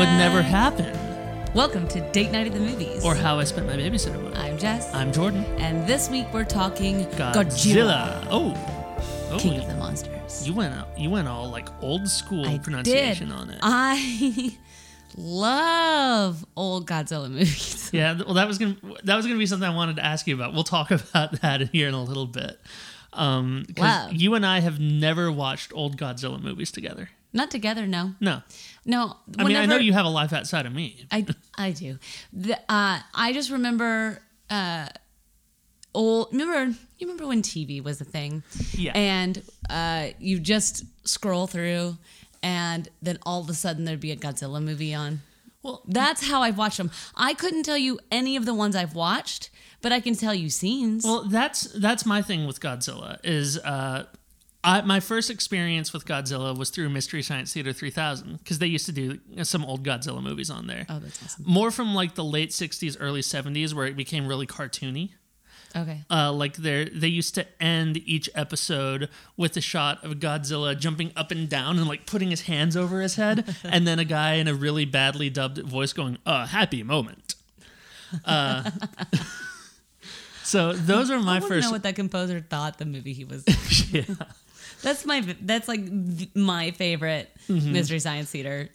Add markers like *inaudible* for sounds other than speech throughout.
would never happen. Welcome to Date Night at the Movies. Or how I spent my babysitter money. I'm Jess. I'm Jordan. and this week we're talking Godzilla, Godzilla. Oh. Oh, King of the Monsters. you went you went all like old school I pronunciation did. on it. I *laughs* love old Godzilla movies. *laughs* yeah, well that was gonna that was gonna be something I wanted to ask you about. We'll talk *laughs* about that here in a little bit. Um, Love. you and I have never watched old Godzilla movies together. Not together, no. No, No. I mean I know you have a life outside of me. I I do. The, uh, I just remember uh, old. Remember you remember when TV was a thing? Yeah. And uh, you just scroll through, and then all of a sudden there'd be a Godzilla movie on. Well, That's how I've watched them. I couldn't tell you any of the ones I've watched, but I can tell you scenes. Well, that's that's my thing with Godzilla is uh, I, my first experience with Godzilla was through Mystery Science Theater 3000 because they used to do some old Godzilla movies on there. oh, that's awesome. More from like the late 60s, early 70s, where it became really cartoony. Okay. Uh, like they they used to end each episode with a shot of Godzilla jumping up and down and like putting his hands over his head, *laughs* and then a guy in a really badly dubbed voice going, "A happy moment." Uh, *laughs* so those are my I first. know what that composer thought the movie he was. *laughs* yeah. That's my. That's like my favorite Mm-hmm. mystery science theater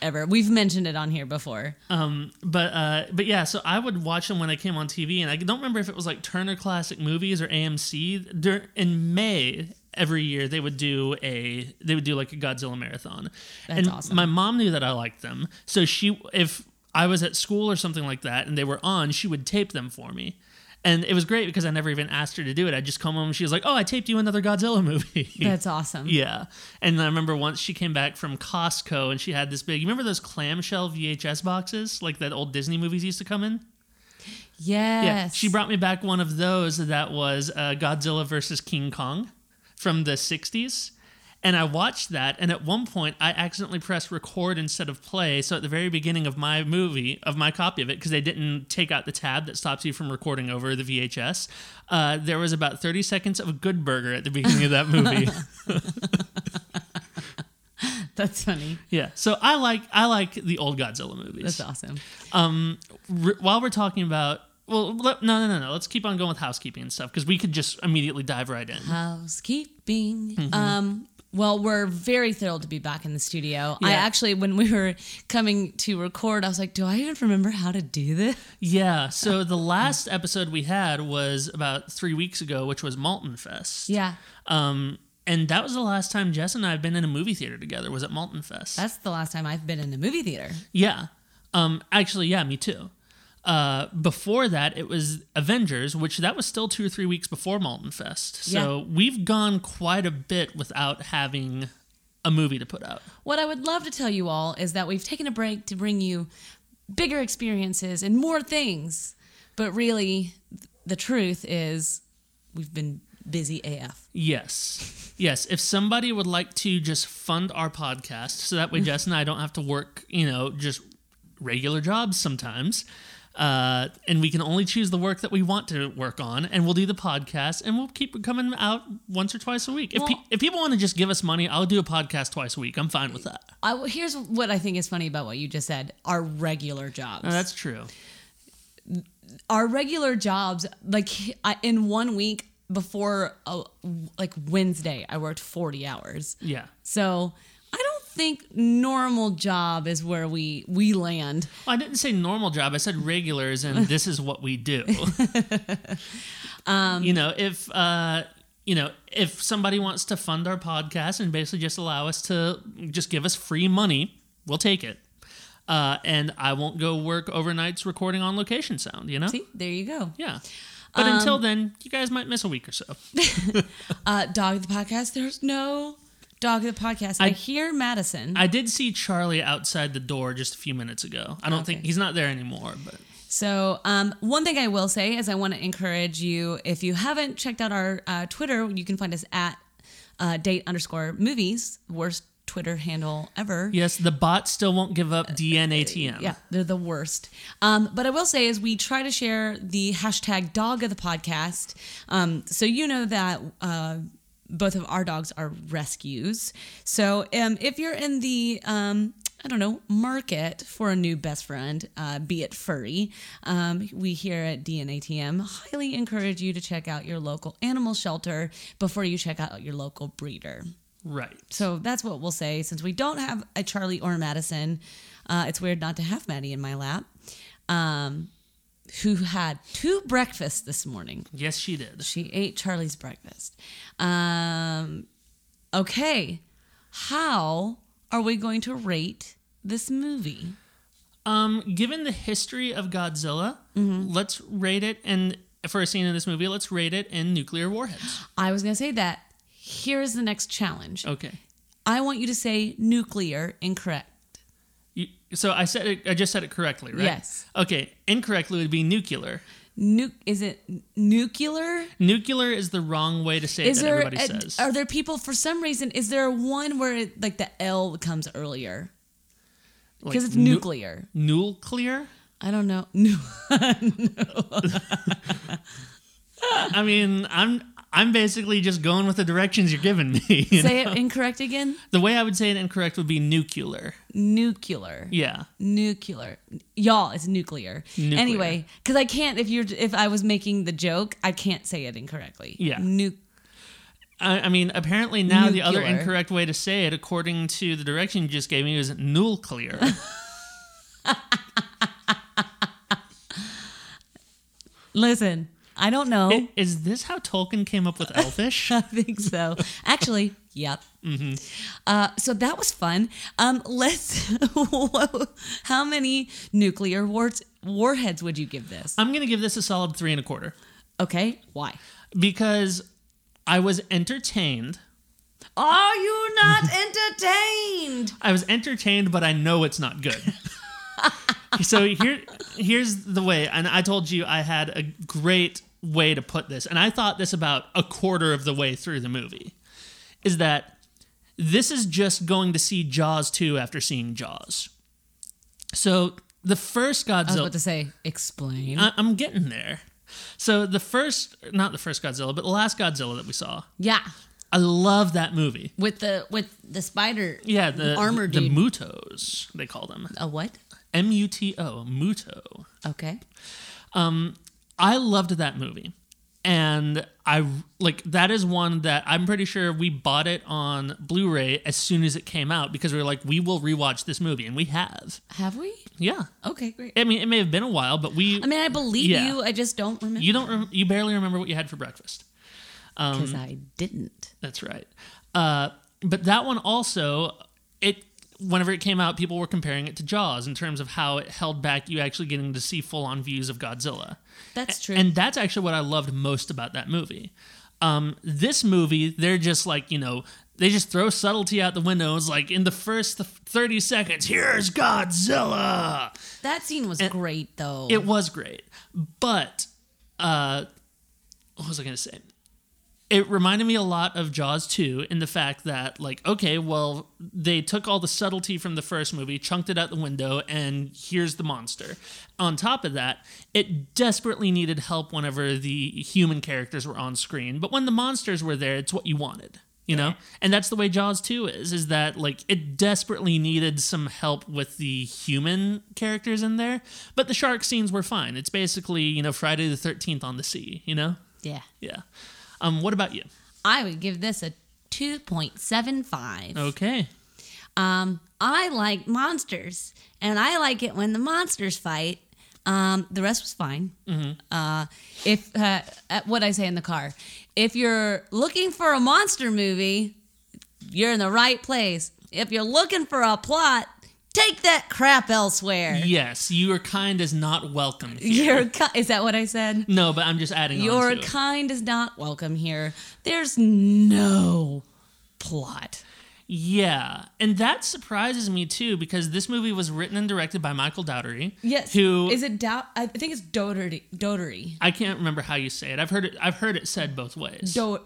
ever. We've mentioned it on here before. Um, but uh, but yeah, so I would watch them when they came on TV, and I don't remember if it was like Turner Classic Movies or AMC. Dur- in May every year, they would do a they would do like a Godzilla marathon, That's and awesome. my mom knew that I liked them, so she if I was at school or something like that, and they were on, she would tape them for me. And it was great because I never even asked her to do it. I'd just come home and she was like, "Oh, I taped you another Godzilla movie." *laughs* That's awesome. Yeah. And I remember once she came back from Costco and she had this big, you remember those clamshell VHS boxes like that old Disney movies used to come in? Yes. Yeah. She brought me back one of those that was uh, Godzilla versus King Kong from the 60s. And I watched that, and at one point I accidentally pressed record instead of play. So at the very beginning of my movie, of my copy of it, because they didn't take out the tab that stops you from recording over the VHS, uh, there was about 30 seconds of a Good Burger at the beginning of that movie. *laughs* That's funny. Yeah, so I like I like the old Godzilla movies. That's awesome. Um, r- while we're talking about, well, let, no, no, no, no. Let's keep on going with housekeeping and stuff because we could just immediately dive right in. Housekeeping. Mm-hmm. Um. Well, we're very thrilled to be back in the studio. I actually, when we were coming to record, I was like, "Do I even remember how to do this?" Yeah. So the last episode we had was about three weeks ago, which was Malton Fest. Yeah, Um, and that was the last time Jess and I have been in a movie theater together. Was at Malton Fest. that's the last time I've been in a movie theater. Yeah. Um, actually, yeah, me too. Uh, before that, it was Avengers, which that was still two or three weeks before Malton Fest. So we've gone quite a bit without having a movie to put out. What I would love to tell you all is that we've taken a break to bring you bigger experiences and more things. But really, the truth is, we've been busy AF. Yes. Yes. If somebody would like to just fund our podcast so that way *laughs* Jess and I don't have to work, you know, just regular jobs sometimes. Uh, and we can only choose the work that we want to work on, and we'll do the podcast, and we'll keep coming out once or twice a week. If, pe- if people want to just give us money, I'll do a podcast twice a week. I'm fine with that. I, here's what I think is funny about what you just said: our regular jobs. No, that's true. our regular jobs like I, in one week before uh, like wednesday i worked 40 hours Yeah. so think normal job is where we we land Well, I didn't say normal job. I said regulars, and this is what we do. *laughs* Um, you know, if uh, you know, if somebody wants to fund our podcast and basically just allow us to just give us free money, we'll take it. Uh, and I won't go work overnights recording on location sound. You know, see there you go yeah. But Um, until then, you guys might miss a week or so. *laughs* uh dog of the podcast there's no dog of the podcast i, I- hear madison I did see Charlie outside the door just a few minutes ago. I don't think he's not there anymore, but So, um, one thing I will say is I want to encourage you if you haven't checked out our uh, Twitter, you can find us at uh, date underscore movies, worst Twitter handle ever. yes, the bot still won't give up DNATM. Yeah, they're the worst. Um, but I will say is we try to share the hashtag dog of the podcast. Um, so you know that uh, both of our dogs are rescues. So um, if you're in the um, I don't know, market for a new best friend, uh, be it furry. Um, we here at DNATM highly encourage you to check out your local animal shelter before you check out your local breeder. Right. So that's what we'll say. Since we don't have a Charlie or a Madison, uh, it's weird not to have Maddie in my lap, um, who had two breakfasts this morning. Yes, she did. She ate Charlie's breakfast. Um, okay, how are we going to rate this movie? Um, given the history of Godzilla, Mm-hmm. let's rate it and for a scene in this movie, let's rate it in nuclear warheads. I was going to say that. Here's the next challenge. Okay. I want you to say nuclear incorrect. So I said it, I just said it correctly, right? Yes. Okay. Incorrectly would be nuclear. Nu- is it nuclear? Nuclear is the wrong way to say it Is that there everybody a- says. are there people for some reason is there one where it, like the L comes earlier Like because it's nu- nuclear? Nuclear? I don't know. *laughs* Nu- *laughs* I mean, I'm I'm basically just going with the directions you're giving me. *laughs* you say know? it incorrect again. The way I would say it incorrect would be nuclear. Nuclear. Yeah. Nuclear. Y'all, it's nuclear. Nuclear. Anyway, because I can't if you're if I was making the joke, I can't say it incorrectly. Yeah. Nu- I, I mean, apparently now the other incorrect way to say it, according to the direction you just gave me, is nuclear. *laughs* *laughs* Listen, I don't know. I- is this how Tolkien came up with Elfish? *laughs* I think so. Actually, yep. Mm-hmm. Uh, so that was fun. Um, let's. *laughs* how many nuclear wars, warheads would you give this? I'm gonna give this a solid three and a quarter Okay, why? because I was entertained. Are you not *laughs* entertained? I was entertained, but I know it's not good. so here, here's the way, and I told you I had a great way to put this, and I thought this about a quarter of the way through the movie, is that this is just going to see Jaws 2 after seeing Jaws. So the first Godzilla. I was about to say, explain. I- I'm getting there. So the first, not the first Godzilla, but the last Godzilla that we saw, yeah, I love that movie. with the with the spider. Yeah, the armor the dude. Mutos they call them. A what? M U T O, Muto. Okay. Um, I loved that movie. And I like that is one that I'm pretty sure we bought it on Blu-ray as soon as it came out because we were like, we will rewatch this movie, and we have. Have we? Yeah, Okay, great. I mean, it may have been a while, but we. I mean, I believe Yeah. you. I just don't remember. you don't. Rem- you barely remember what you had for breakfast. because I didn't. That's right. Uh, but that one also, it whenever it came out, people were comparing it to Jaws in terms of how it held back you actually getting to see full on views of Godzilla. That's true. And that's actually what I loved most about that movie. Um, this movie, they're just like, you know, they just throw subtlety out the window. It's like in the first 30 seconds, here's Godzilla. that scene was great, though. It was great. But, uh, what was I going to say? It reminded me a lot of Jaws 2 in the fact that, like, okay, well, they took all the subtlety from the first movie, chunked it out the window, and here's the monster. On top of that, it desperately needed help whenever the human characters were on screen. But when the monsters were there, it's what you wanted. You know? And that's the way Jaws 2 is, is that like it desperately needed some help with the human characters in there. But the shark scenes were fine. It's basically, you know, Friday the thirteenth on the sea, you know? yeah. Yeah. Um, what about you? I would give this a 2.75. Okay. Um, I like monsters, and I like it when the monsters fight. Um, the rest was fine. Uh, if uh, uh, what I say in the car, if you're looking for a monster movie, you're in the right place. If you're looking for a plot, take that crap elsewhere. Yes, your kind is not welcome. Here. Your ki- is that what I said? No, but I'm just adding Your on to kind is not welcome here. There's no plot. Yeah, and that surprises me too because this movie was written and directed by Michael Dougherty. Yes. Who is it? Doubt. I think it's Dotery. Dotery. I can't remember how you say it. I've heard it. I've heard it said both ways. Do-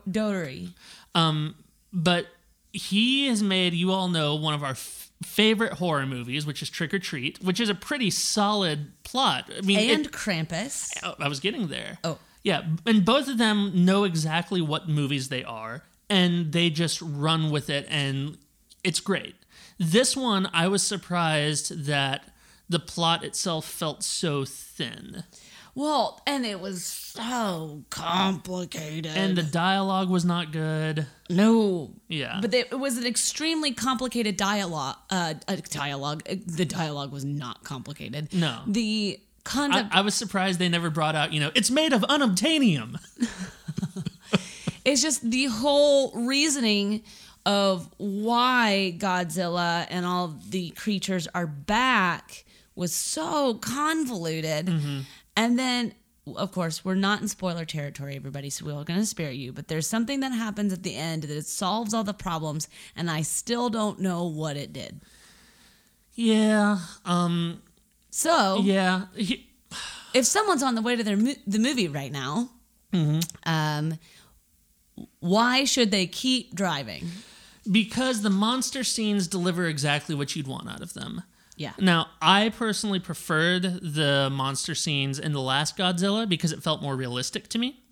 Um, but he has made you all know one of our favorite horror movies, which is Trick 'r Treat, which is a pretty solid plot. I mean, it- and Krampus. Oh, I was getting there. Oh. Yeah, and both of them know exactly what movies they are, and they just run with it, and it's great. This one, I was surprised that the plot itself felt so thin. Well, and it was so complicated. And the dialogue was not good. no, Yeah. but it was an extremely complicated dialogue. Uh, dialogue. The dialogue was not complicated. No. the I, concept. I was surprised they never brought out, you know, it's made of unobtainium. *laughs* It's just the whole reasoning of why Godzilla and all the creatures are back was so convoluted. And then, of course, we're not in spoiler territory, everybody, so we're going to spare you. But there's something that happens at the end that it solves all the problems, and I still don't know what it did. Yeah. Um. So, Yeah. He- if someone's on the way to their mo- the movie right now, um, why should they keep driving? because the monster scenes deliver exactly what you'd want out of them. Yeah. Now, I personally preferred the monster scenes in the last Godzilla because it felt more realistic to me.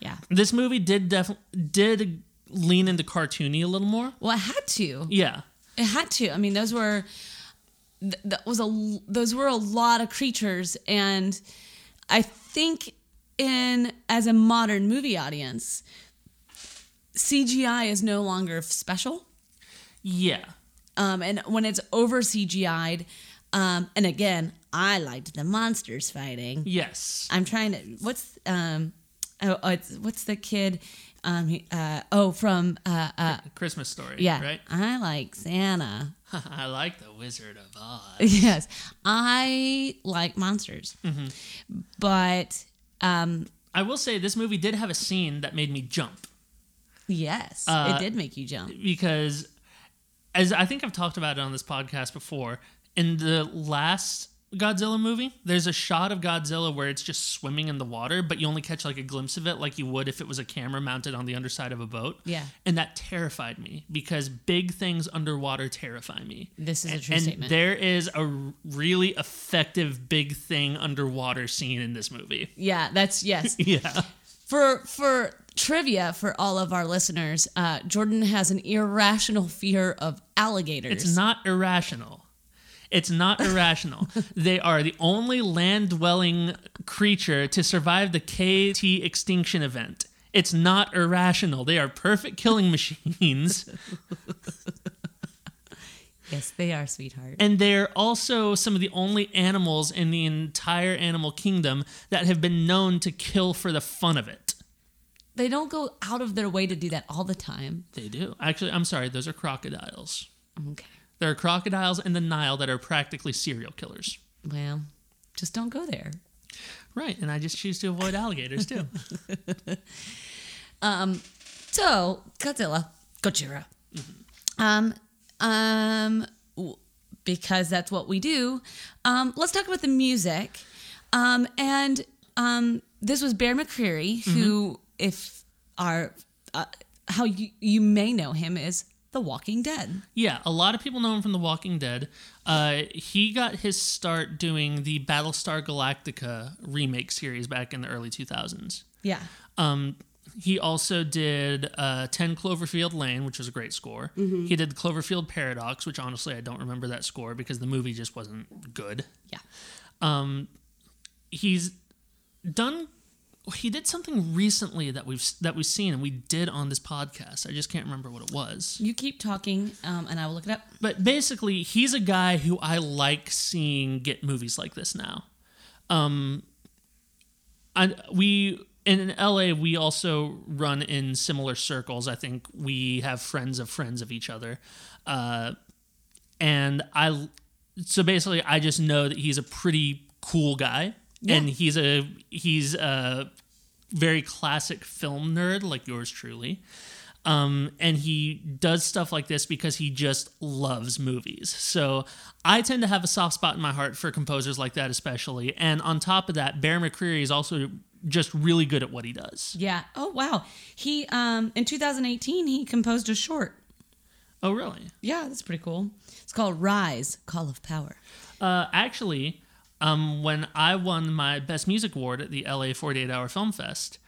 Yeah. This movie did def- did lean into cartoony a little more. Well, it had to. Yeah. It had to. I mean, those were th- that was a those were a lot of creatures, and I think in as a modern movie audience, CGI is no longer special. Yeah. Um, and when it's over CGI'd, um, and again, I liked the monsters fighting. Yes. I'm trying to. What's um, oh, oh, it's what's the kid? Um, he- uh, oh, from uh, uh, Christmas story. yeah, Right. I like Santa. *laughs* I like the Wizard of Oz. *laughs* yes, I like monsters, but um, I will say this movie did have a scene that made me jump yes, Uh, it did make you jump. because, as I think I've talked about it on this podcast before, in the last Godzilla movie, there's a shot of Godzilla where it's just swimming in the water, but you only catch like a glimpse of it, like you would if it was a camera mounted on the underside of a boat. Yeah. And that terrified me because big things underwater terrify me. This is a true and statement. There is a really effective big thing underwater scene in this movie. Yeah, that's yes. *laughs* Yeah. for for trivia for all of our listeners, uh, Jordan has an irrational fear of alligators. It's not irrational. It's not *laughs* irrational. they are the only land dwelling creature to survive the KT extinction event. It's not irrational. They are perfect killing machines. *laughs* yes, they are, sweetheart. And they're also some of the only animals in the entire animal kingdom that have been known to kill for the fun of it. They don't go out of their way to do that all the time. They do. Actually, I'm sorry, those are crocodiles. Okay. There are crocodiles in the Nile that are practically serial killers. Well, just don't go there. Right, and I just choose to avoid alligators too. *laughs* So, Godzilla, Gojira. Um, um, because that's what we do. Um, let's talk about the music. Um, and um, this was Bear McCreary, who, if our uh, how you you may know him is The Walking Dead. Yeah, a lot of people know him from The Walking Dead. Uh, he got his start doing the Battlestar Galactica remake series back in the early 2000s. Yeah. Um, he also did uh, 10 Cloverfield Lane, which was a great score. He did Cloverfield Paradox, which honestly I don't remember that score because the movie just wasn't good. Yeah. He's done. He did something recently that we've that we've seen and we did on this podcast. I just can't remember what it was. You keep talking, um, and I will look it up. but basically he's a guy who i like seeing get movies like this now um I, we in la we also run in similar circles i think we have friends of friends of each other uh and i so basically i just know that he's a pretty cool guy and he's a he's a very classic film nerd like yours truly um, and he does stuff like this because he just loves movies. So I tend to have a soft spot in my heart for composers like that, especially. And on top of that, Bear McCreary is also just really good at what he does. Yeah. Oh wow. He um in 2018 he composed a short. Oh, really? Yeah, that's pretty cool. It's called Rise, Call of Power. Uh, actually, um, when I won my Best Music Award at the LA 48 Hour Film Fest,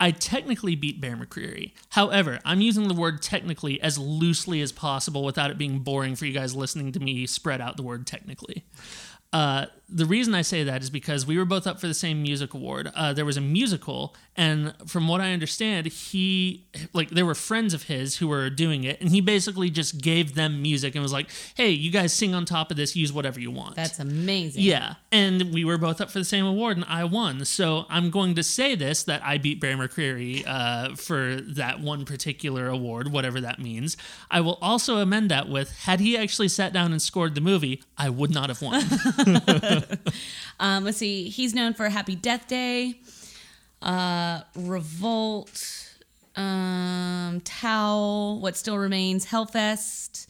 I technically beat Bear McCreary. However, I'm using the word technically as loosely as possible without it being boring for you guys listening to me spread out the word technically. Uh, the reason I say that is because we were both up for the same music award. Uh, there was a musical, and from what I understand, he like there were friends of his who were doing it, and he basically just gave them music and was like, "Hey, you guys sing on top of this. Use whatever you want." That's amazing. Yeah, and we were both up for the same award, and I won. So I'm going to say this that I beat Bear McCreary uh, for that one particular award, whatever that means. I will also amend that with had he actually sat down and scored the movie, I would not have won. *laughs* *laughs* Um, let's see. He's known for Happy Death Day, uh, Revolt, um, Tau, What Still Remains, Hellfest,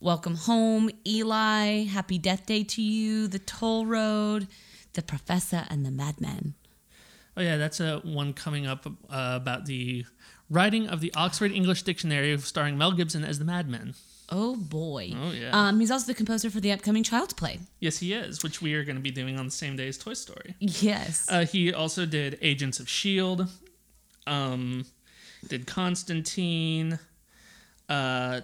Welcome Home, Eli, Happy Death Day 2U, The Toll Road, The Professor, and The Madman. oh yeah, that's a one coming up uh, about the writing of the Oxford English Dictionary, starring Mel Gibson as the Madman. Oh boy. Oh, yeah. Um, he's also the composer for the upcoming Child's Play. Yes, he is, which we are going to be doing on the same day as Toy Story. Yes. Uh, he also did Agents of Shield, um, did Constantine. Uh,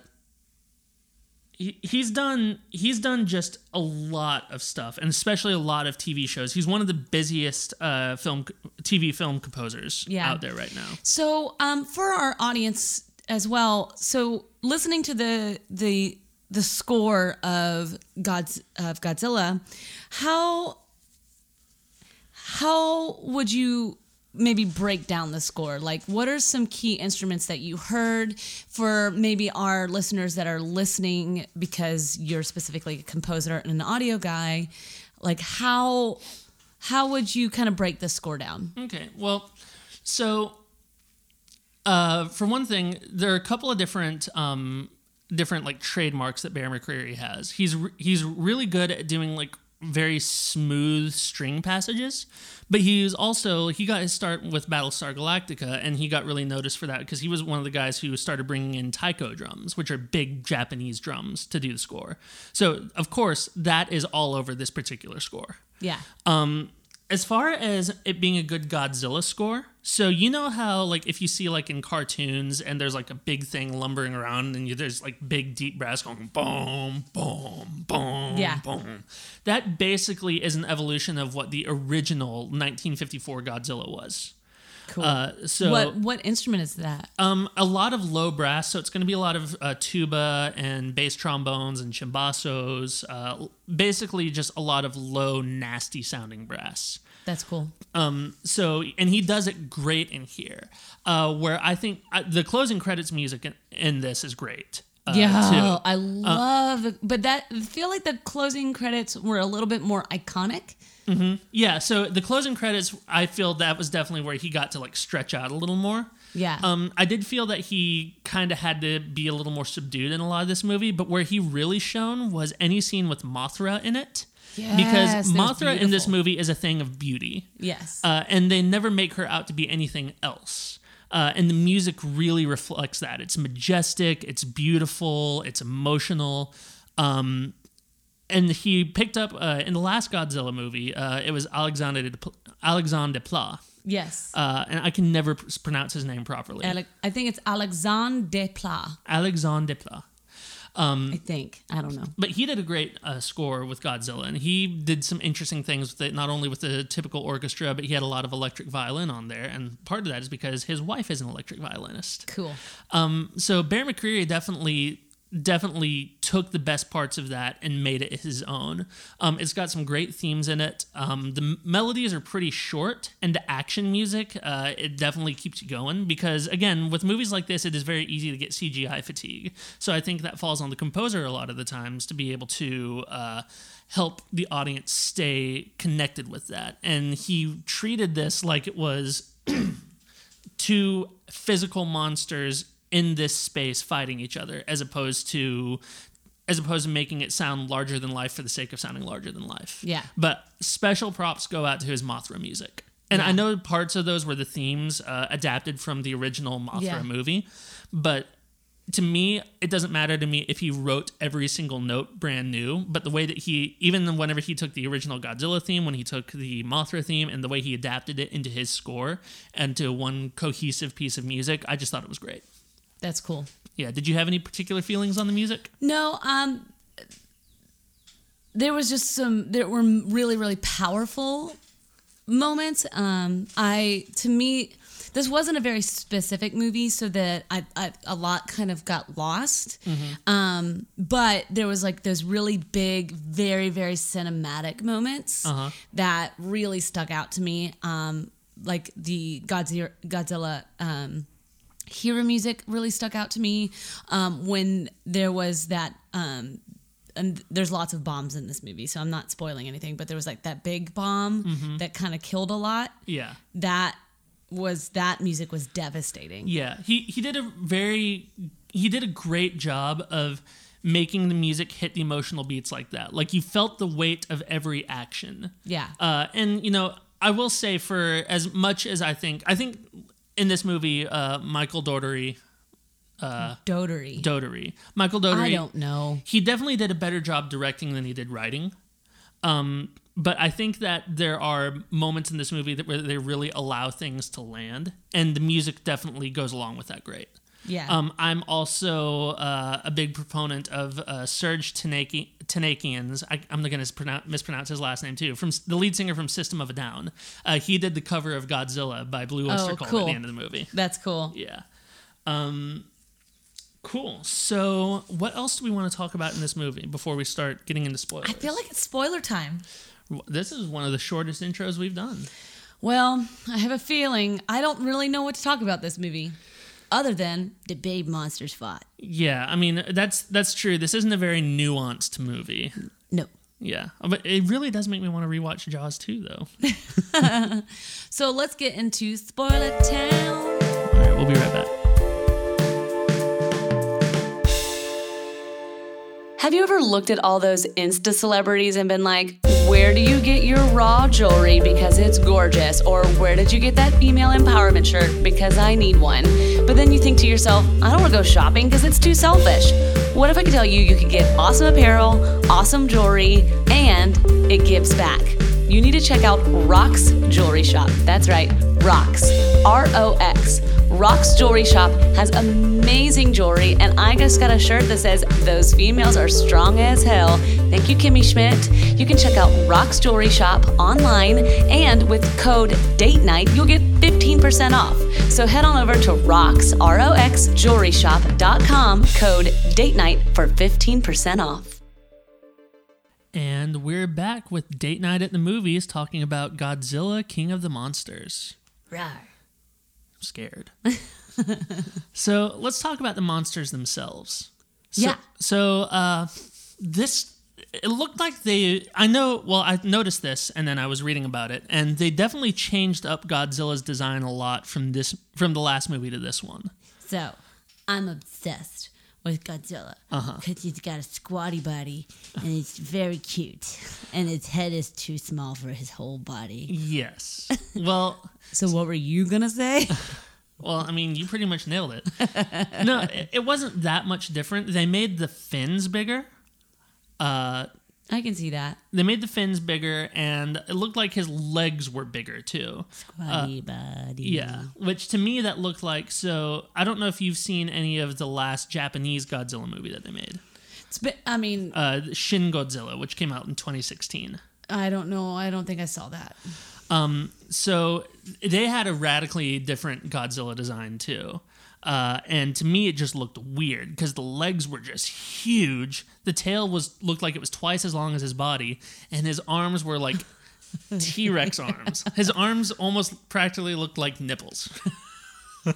he, he's done he's done just a lot of stuff, and especially a lot of TV shows. He's one of the busiest uh, film TV film composers Yeah. out there right now. So, um, for our audience as well, so listening to the the the score of God's of Godzilla, how how would you maybe break down the score? Like, what are some key instruments that you heard for maybe our listeners that are listening because you're specifically a composer and an audio guy? Like, how how would you kind of break the score down? Okay, well, so uh, for one thing, there are a couple of different um, different like trademarks that Bear McCreary has. He's re- he's really good at doing like very smooth string passages, but he's also he got his start with Battlestar Galactica, and he got really noticed for that because he was one of the guys who started bringing in taiko drums, which are big Japanese drums, to do the score. So of course that is all over this particular score. Yeah. Um, as far as it being a good Godzilla score, so you know how like if you see like in cartoons and there's like a big thing lumbering around and you, there's like big deep brass going boom, boom, boom, Yeah. boom. That basically is an evolution of what the original 1954 Godzilla was. Cool. Uh, so what what instrument is that? um, a lot of low brass, so it's going to be a lot of uh, tuba and bass trombones and cimbassos. Uh, basically, just a lot of low, nasty sounding brass. That's cool. Um, so, and he does it great in here. Uh, where I think uh, the closing credits music in, in this is great. Uh, yeah. I love. it. but that I feel like the closing credits were a little bit more iconic. Yeah. So the closing credits, I feel that was definitely where he got to like stretch out a little more. Yeah. Um, I did feel that he kind of had to be a little more subdued in a lot of this movie, but where he really shone was any scene with Mothra in it. Yes, because Mothra in this movie is a thing of beauty. yes. uh, and they never make her out to be anything else. Uh, and the music really reflects that. It's majestic, it's beautiful, it's emotional. Um, and he picked up uh, in the last Godzilla movie. Uh, it was Alexandre de, Alexandre Desplat, yes. uh, and I can never pr- pronounce his name properly. Ale- I think it's Alexandre Desplat. Alexandre Desplat. I think. I don't know. But he did a great uh, score with Godzilla, and he did some interesting things with it. Not only with the typical orchestra, but he had a lot of electric violin on there, and part of that is because his wife is an electric violinist. Cool. Um, so Bear McCreary definitely definitely took the best parts of that and made it his own. Um, it's got some great themes in it. Um, the melodies are pretty short, and the action music uh, it definitely keeps you going because again, with movies like this, it is very easy to get CGI fatigue. So I think that falls on the composer a lot of the times to be able to. Uh, help the audience stay connected with that and he treated this like it was *clears throat* two physical monsters in this space fighting each other as opposed to as opposed to making it sound larger than life for the sake of sounding larger than life. Yeah. But special props go out to his Mothra music. And I know parts of those were the themes uh, adapted from the original Mothra Yeah. movie, but to me, it doesn't matter to me if he wrote every single note brand new, but the way that he, even whenever he took the original Godzilla theme, when he took the Mothra theme, and the way he adapted it into his score and to one cohesive piece of music, I just thought it was great. That's cool. Yeah. Did you have any particular feelings on the music? No, um, there was just some. There were really, really powerful moments. Um, I to me, this wasn't a very specific movie, so that I, I a lot kind of got lost. Mm-hmm. Um, but there was like those really big, very, very cinematic moments Uh-huh. that really stuck out to me. Um, like the Godzilla, Godzilla. Um, hero music really stuck out to me um, when there was that um, and there's lots of bombs in this movie so i'm not spoiling anything but there was like that big bomb that kind of killed a lot Yeah. that was that music was devastating Yeah, he he did a very he did a great job of making the music hit the emotional beats like that. Like you felt the weight of every action. yeah Uh, and you know, I will say for as much as I think, I think in this movie, uh, Michael Dougherty, dotery Dougherty, Michael Dougherty, i don't know he definitely did a better job directing than he did writing. Um, but I think that there are moments in this movie that where they really allow things to land, and the music definitely goes along with that great. Yeah Um, I'm also uh, a big proponent of uh, Serj Tanaki- Tanakian's. I, I'm going to mispronounce his last name too. From the lead singer from System of a Down, uh, he did the cover of Godzilla by Blue Oyster Oh, Cult at the end of the movie. that's cool Yeah. Um, cool. So, what else do we want to talk about in this movie before we start getting into spoilers? I feel like it's spoiler time. this is one of the shortest intros we've done. well i have a feeling i don't really know what to talk about this movie other than the babe monsters fought Yeah, I mean that's that's true. This isn't a very nuanced movie. no Yeah, but it really does make me want to rewatch Jaws 2, though. *laughs* *laughs* so let's get into spoiler town All right, we'll be right back. Have you ever looked at all those Insta celebrities and been like, where do you get your raw jewelry because it's gorgeous? Or where did you get that female empowerment shirt because I need one? But then you think to yourself, I don't want to go shopping because it's too selfish. What if I could tell you you could get awesome apparel, awesome jewelry, and it gives back? You need to check out Rox Jewelry Shop. That's right, Rox. R O X. Rox Jewelry Shop has amazing jewelry, and I just got a shirt that says, Those females are strong as hell. Thank you, Kimmy Schmidt. You can check out Rox Jewelry Shop online, and with code DATE NIGHT, you'll get 15% off. So head on over to Rox, R O X, jewelryshop.com, code DATE NIGHT for 15% off. And we're back with Date Night at the Movies talking about Godzilla King of the Monsters. Rawr. Scared. so let's talk about the monsters themselves. So, Yeah. So uh, this, it looked like they, I know, well, I noticed this and then I was reading about it, and they definitely changed up Godzilla's design a lot from this, from the last movie to this one. So, I'm obsessed with Godzilla Uh-huh. because he's got a squatty body and he's very cute, and his head is too small for his whole body. Yes. *laughs* Well, So, what were you gonna say? *laughs* Well, I mean, you pretty much nailed it. no, it, it wasn't that much different. They made the fins bigger. Uh, I can see that. they made the fins bigger, and it looked like his legs were bigger too. Squatty body. Yeah, which to me that looked like. So I don't know if you've seen any of the last Japanese Godzilla movie that they made, It's been, I mean, uh, Shin Godzilla, which came out in 2016. I don't know. I don't think I saw that. So they had a radically different Godzilla design too. Uh, and to me, it just looked weird because the legs were just huge. The tail was looked like it was twice as long as his body, and his arms were like *laughs* T Rex arms. His arms almost practically looked like nipples. *laughs*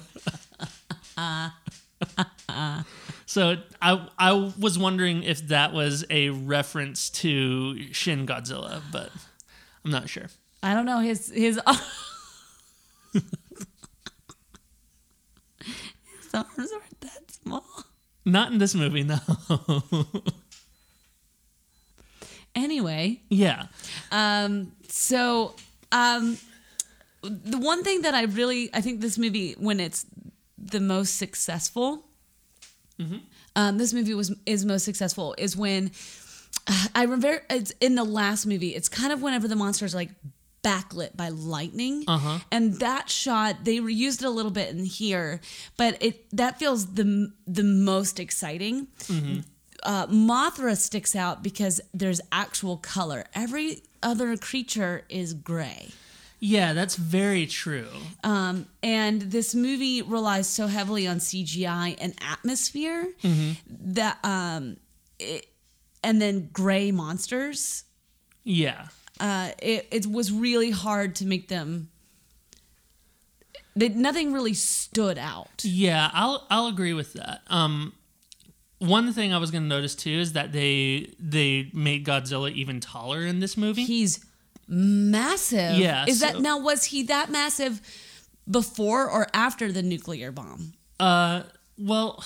so I I was wondering if that was a reference to Shin Godzilla, but I'm not sure. I don't know. His his *laughs* his arms aren't that small. Not in this movie, no. Anyway, yeah. um, so um, the one thing that I really I think this movie when it's the most successful um, this movie was is most successful is when I remember it's in the last movie. It's kind of whenever the monsters like backlit by lightning, Uh-huh. and that shot they reused it a little bit in here, but it that feels the the most exciting. Uh, Mothra sticks out because there's actual color. Every other creature is gray. Yeah, that's very true. Um, and this movie relies so heavily on CGI and atmosphere that um, it, and then gray monsters. Yeah. Uh, it it was really hard to make them. They, nothing really stood out. Yeah, I'll I'll agree with that. Um, one thing I was going to notice too is that they they made Godzilla even taller in this movie. He's massive. Yeah, Is so- that now? Was he that massive before or after the nuclear bomb? Uh, well,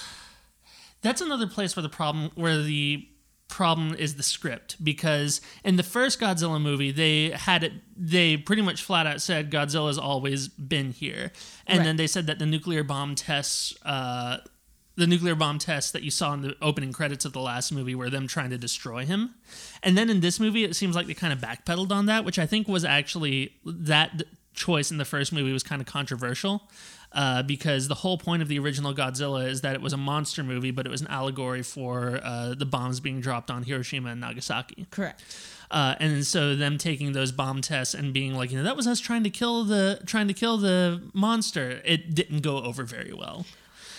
that's another place where the problem where the problem is the script because in the first Godzilla movie they had it they pretty much flat out said Godzilla's always been here and Right. then they said that the nuclear bomb tests uh the nuclear bomb tests that you saw in the opening credits of the last movie were them trying to destroy him. And then in this movie, it seems like they kind of backpedaled on that, which I think was actually that choice in the first movie was kind of controversial. Uh, because the whole point of the original Godzilla is that it was a monster movie, but it was an allegory for uh, the bombs being dropped on Hiroshima and Nagasaki. Correct. Uh, and so them taking those bomb tests and being like, you know, that was us trying to kill the trying to kill the monster. It didn't go over very well.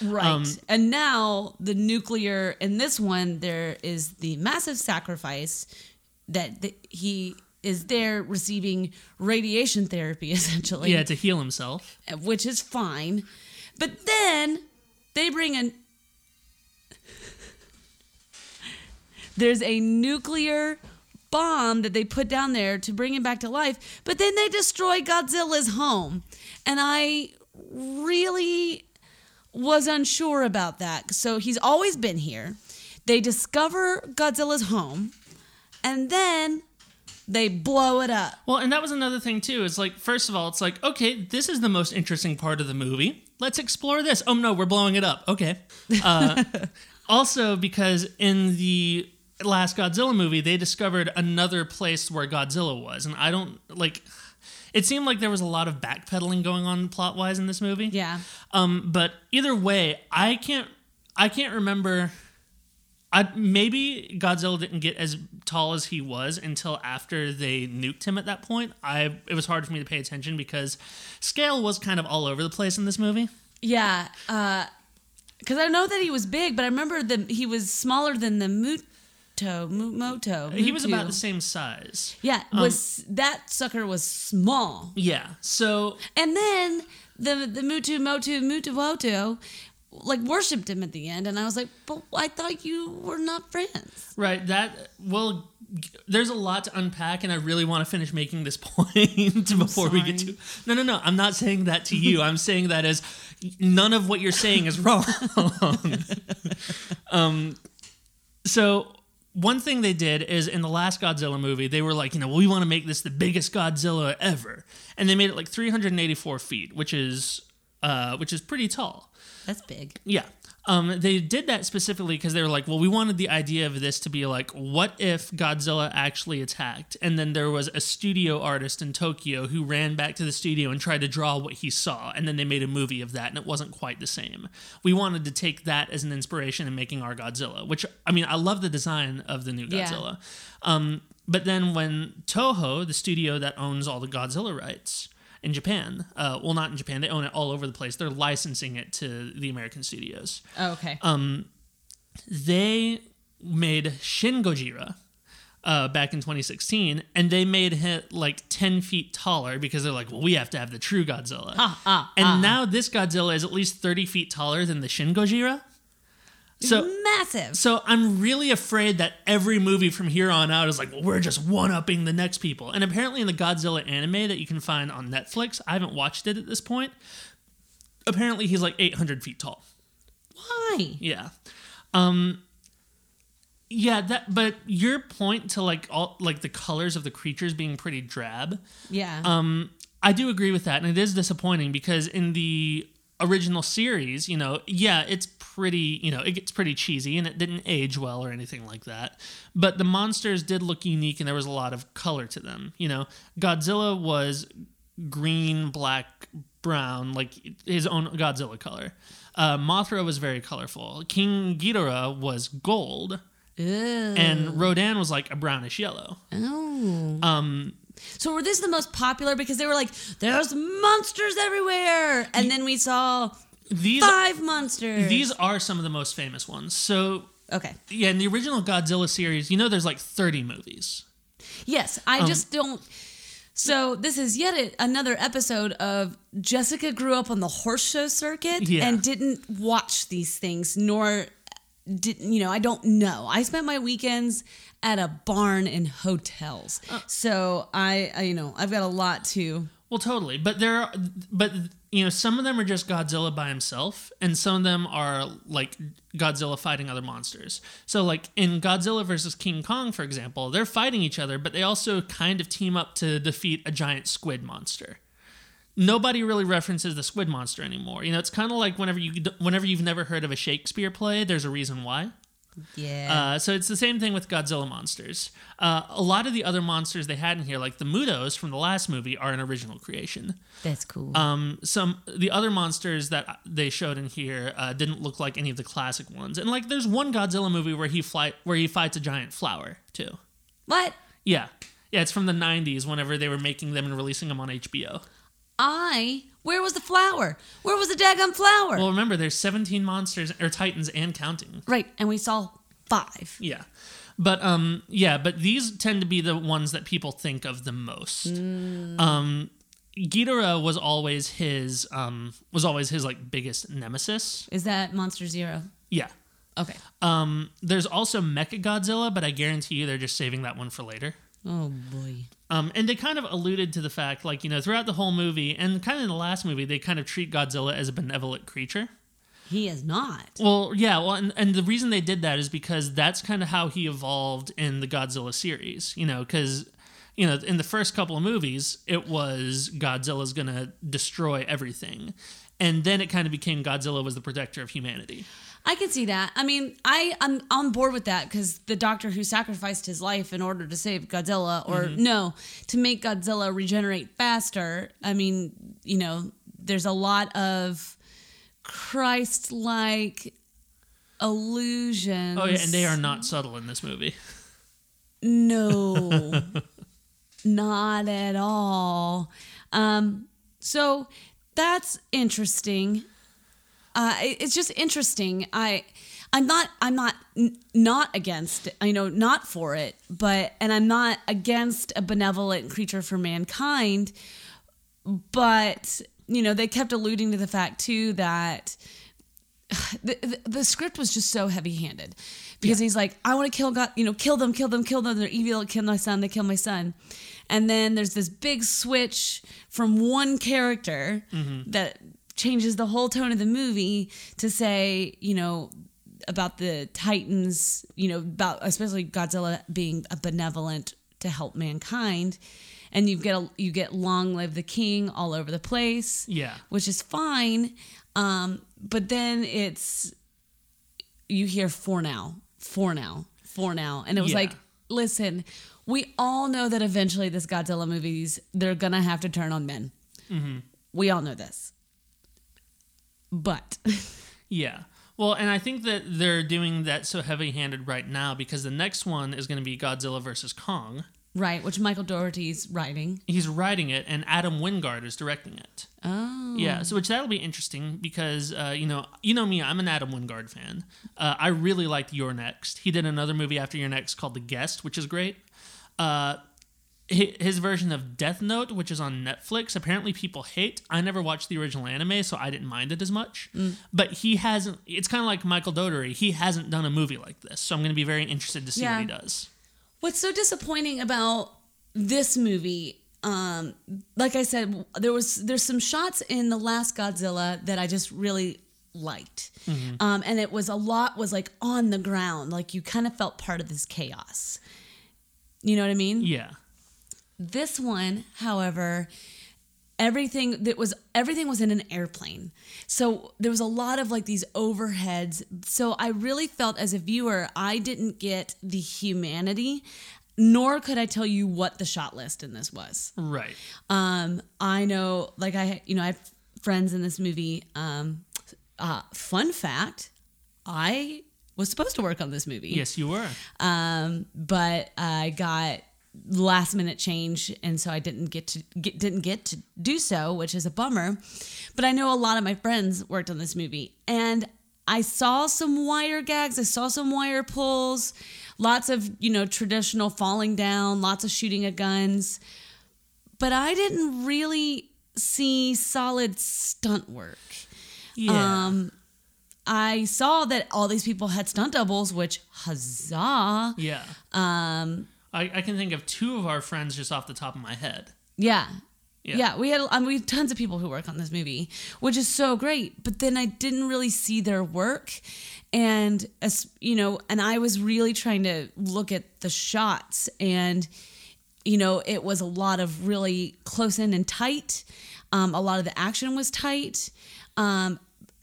Right. Um, and now the nuclear in this one there is the massive sacrifice that the, he is there receiving radiation therapy *laughs* essentially. Yeah, to heal himself. which is fine. But then they bring in There's a nuclear bomb that they put down there to bring him back to life, but then they destroy Godzilla's home. And I really was unsure about that. So he's always been here. They discover Godzilla's home, and then they blow it up. Well, and that was another thing too. It's like, first of all, it's like, okay, this is the most interesting part of the movie. Let's explore this. Oh no, we're blowing it up. Okay. Uh, *laughs* also, because in the last Godzilla movie, they discovered another place where Godzilla was, and I don't like. It seemed like there was a lot of backpedaling going on plot wise in this movie. Yeah. Um, but either way, I can't I can't remember I maybe Godzilla didn't get as tall as he was until after they nuked him at that point. I it was hard for me to pay attention because scale was kind of all over the place in this movie. Yeah, uh, because I know that he was big, but I remember that he was smaller than the Muto. Mu- Moto. He was about the same size. Yeah, um, was that sucker was small, Yeah. So and then the the Mutu Motu Mutuoto like worshipped him at the end, and I was like, but I thought you were not friends. Right. That well, there's a lot to unpack, and I really want to finish making this *laughs* point before we get to. No, no, no. I'm not saying that to you. I'm saying that as none of what you're saying is wrong. *laughs* um, so one thing they did is in the last Godzilla movie, they were like, you know, we want to make this the biggest Godzilla ever, and they made it like 384 feet, which is uh, which is pretty tall. That's big. Yeah. Um, they did that specifically because they were like, well, we wanted the idea of this to be like, what if Godzilla actually attacked? And then there was a studio artist in Tokyo who ran back to the studio and tried to draw what he saw. And then they made a movie of that, and it wasn't quite the same. We wanted to take that as an inspiration in making our Godzilla, which, I mean, I love the design of the new Yeah. Godzilla. Um, but then when Toho, the studio that owns all the Godzilla rights, in Japan, uh, well, not in Japan, they own it all over the place. They're licensing it to the American studios Oh, okay. Um, they made Shin Gojira uh, back in 2016, and they made it like 10 feet taller because they're like, well, we have to have the true Godzilla. ah, ah, and now this Godzilla is at least 30 feet taller than the Shin Gojira. So, massive. so I'm really afraid that every movie from here on out is like, well, we're just one upping the next people. And apparently, in the Godzilla anime that you can find on Netflix, I haven't watched it at this point. Apparently, he's like 800 feet tall. Why? Yeah. Um yeah, that but your point to like all like the colors of the creatures being pretty drab, Yeah. um I do agree with that and it is disappointing because in the original series, you know, yeah, it's pretty, you know, it gets pretty cheesy and it didn't age well or anything like that. But the monsters did look unique and there was a lot of color to them. You know, Godzilla was green, black, brown, like his own Godzilla color. Uh, Mothra was very colorful. King Ghidorah was gold, Ew. and Rodan was like a brownish yellow. oh. Um, So were this the most popular because they were like, there's monsters everywhere, and then we saw these five monsters. these are some of the most famous ones. So okay. yeah, in the original Godzilla series, you know, there's like 30 movies. Yes, Um, I just don't. So this is yet a, another episode of Jessica grew up on the horse show circuit Yeah. and didn't watch these things, nor did you know? I don't know. I spent my weekends at a barn in hotels, Uh. so I, I, you know, I've got a lot to. Well, totally. But there are, but you know, some of them are just Godzilla by himself, and some of them are like Godzilla fighting other monsters. So, like in Godzilla versus King Kong, for example, they're fighting each other, but they also kind of team up to defeat a giant squid monster. Nobody really references the squid monster anymore. You know, it's kind of like whenever you whenever you've never heard of a Shakespeare play, there's a reason why. Yeah. Uh, so it's the same thing with Godzilla monsters. Uh, a lot of the other monsters they had in here, like the MUTOs from the last movie, are an original creation. That's cool. Um, some the other monsters that they showed in here uh, didn't look like any of the classic ones. And like, there's one Godzilla movie where he fly where he fights a giant flower too. what? Yeah, yeah, it's from the '90s. Whenever they were making them and releasing them on HBO. I. Where was the flower? Where was the daggum flower? Well, remember, there's 17 monsters or titans and counting. right, and we saw five. Yeah. But um yeah, but these tend to be the ones that people think of the most. Um Ghidorah was always his um was always his like biggest nemesis. Is that Monster Zero? Yeah. Okay. Um there's also Mecha Godzilla, but I guarantee you they're just saving that one for later. Oh boy. Um, and they kind of alluded to the fact, like, you know, throughout the whole movie and kind of in the last movie, they kind of treat Godzilla as a benevolent creature. He is not. Well, yeah, well, and, and the reason they did that is because that's kind of how he evolved in the Godzilla series, you know, because, you know, in the first couple of movies, it was Godzilla's gonna destroy everything. And then it kind of became Godzilla was the protector of humanity. I can see that. I mean, I I'm on board with that because the doctor who sacrificed his life in order to save Godzilla, or no, to make Godzilla regenerate faster. I mean, you know, there's a lot of Christ-like illusions. Oh, yeah, and they are not subtle in this movie. No, *laughs* not at all. Um, so that's interesting. Uh, it's just interesting. I, I'm not. I'm not n- not against. You know, not for it. But and I'm not against a benevolent creature for mankind. But you know, they kept alluding to the fact too that *sighs* the, the, the script was just so heavy-handed because he's like i want to kill god you know kill them kill them kill them they're evil kill my son they kill my son and then there's this big switch from one character that changes the whole tone of the movie to say you know about the titans you know about especially godzilla being a benevolent to help mankind and you get a, you get long live the king all over the place Yeah. which is fine. Um, but then it's you hear for now, for now, for now, and it was Yeah. like, listen, we all know that eventually this Godzilla movies they're gonna have to turn on men. We all know this, but Yeah. Well, and I think that they're doing that so heavy handed right now because the next one is going to be Godzilla versus Kong. right, which Michael Dougherty's writing. He's writing it, and Adam Wingard is directing it. Oh, Yeah, so which that'll be interesting because uh, you know you know me, I'm an Adam Wingard fan. Uh, I really liked You're Next. He did another movie after You're Next called The Guest, which is great. Uh, his version of Death Note, which is on Netflix, apparently people hate. I never watched the original anime, so I didn't mind it as much. But he hasn't. It's kind of like Michael Dougherty. He hasn't done a movie like this, so I'm going to be very interested to see Yeah. what he does. What's so disappointing about this movie, um, like I said, there was there's some shots in the last Godzilla that I just really liked, um, and it was a lot was like on the ground, like you kind of felt part of this chaos. You know what I mean? Yeah. This one, however, everything that was everything was in an airplane. So there was a lot of like these overheads. So I really felt as a viewer, I didn't get the humanity, nor could I tell you what the shot list in this was. Right. Um, I know, like I, you know, I have friends in this movie. Um, uh, fun fact, I was supposed to work on this movie. Yes, you were. Um, but I got last minute change, and so I didn't get to get, didn't get to do so, which is a bummer. But I know a lot of my friends worked on this movie, and I saw some wire gags. I saw some wire pulls, lots of you know traditional falling down, lots of shooting of guns, but I didn't really see solid stunt work. Yeah. Um, I saw that all these people had stunt doubles, which huzzah! yeah. Um, I, I can think of two of our friends just off the top of my head. yeah. Yeah. Yeah, we had I mean, we had tons of people who work on this movie, which is so great. But then I didn't really see their work, and as you know, and I was really trying to look at the shots, and you know, it was a lot of really close in and tight. Um, a lot of the action was tight. Um,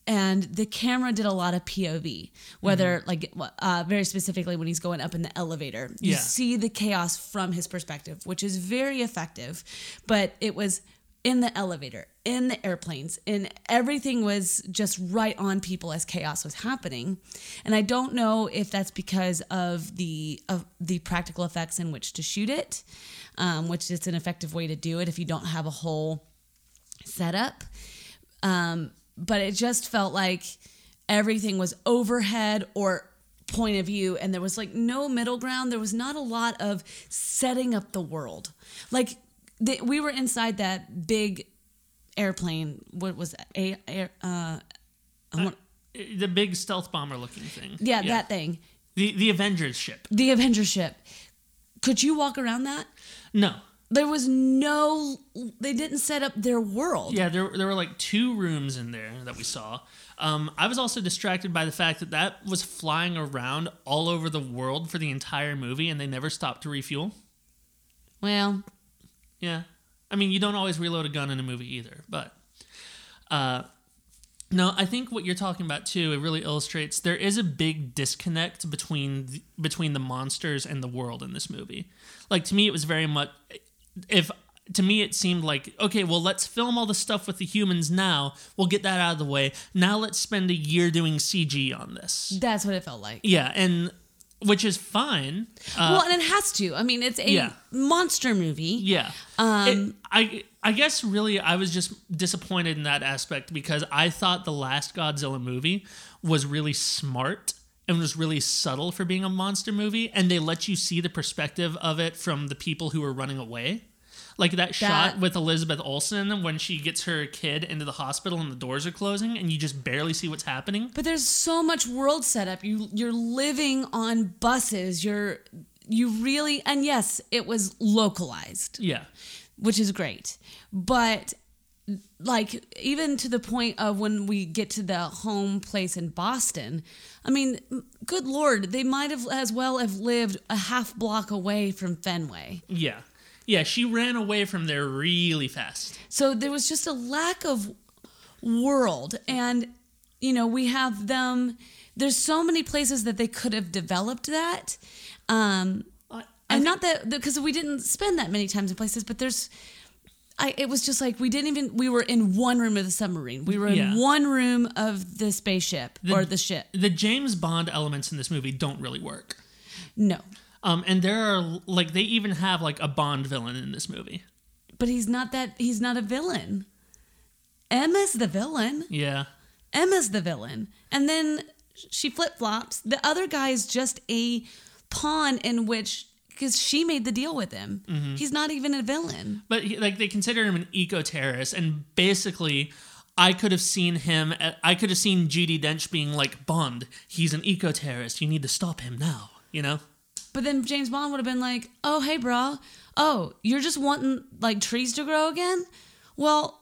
and the camera did a lot of POV, whether like uh, very specifically when he's going up in the elevator, you Yeah. see the chaos from his perspective, which is very effective. But it was in the elevator, in the airplanes, and everything was just right on people as chaos was happening. And I don't know if that's because of the of the practical effects in which to shoot it, um, which is an effective way to do it if you don't have a whole setup. Um, but it just felt like everything was overhead or point of view and there was like no middle ground. There was not a lot of setting up the world. Like the, we were inside that big airplane. What was that a, air uh, I want- The big stealth bomber looking thing. yeah, that thing. The the Avengers ship. the avengers ship. Could you walk around that? No. There was no they didn't set up their world Yeah, there, there were like two rooms in there that we saw. Um, I was also distracted by the fact that that was flying around all over the world for the entire movie and they never stopped to refuel. well Yeah. I mean, you don't always reload a gun in a movie either, but uh no, I think what you're talking about too, it really illustrates there is a big disconnect between the, between the monsters and the world in this movie. Like to me it was very much if to me it seemed like okay, well let's film all the stuff with the humans now. We'll get that out of the way. Now let's spend a year doing CG on this. that's what it felt like Yeah, and which is fine. Uh, well, and it has to. I mean, it's a yeah. monster movie. Yeah. Um, It- I I guess really I was just disappointed in that aspect because I thought the last Godzilla movie was really smart and was really subtle for being a monster movie and they let you see the perspective of it from the people who were running away. Like that, shot with Elizabeth Olsen when she gets her kid into the hospital and the doors are closing and you just barely see what's happening. But there's so much world setup. You you're living on buses. You're you really and yes, it was localized, Yeah. which is great. But like even to the point of when we get to the home place in Boston, I mean, good lord, they might have as well have lived a half block away from Fenway. Yeah. Yeah, she ran away from there really fast. So there was just a lack of world. And, you know, we have them, there's so many places that they could have developed that. Um, I, I and not that, because we didn't spend that many times in places, but there's, I, it was just like we didn't even, we were in one room of the submarine. We were in Yeah. one room of the spaceship or the ship. the James Bond elements in this movie don't really work. No. Um, and there are like they even have like a Bond villain in this movie. But he's not that, he's not a villain. Emma's the villain. Yeah, Emma's the villain. And then she flip flops. The other guy is just a pawn in which, because she made the deal with him. He's not even a villain. but he, like they consider him an eco terrorist, and basically, I could have seen him. At, I could have seen Judi Dench being like Bond. He's an eco terrorist. You need to stop him now. You know. But then James Bond would have been like, oh, hey, bro. Oh, you're just wanting like trees to grow again? Well,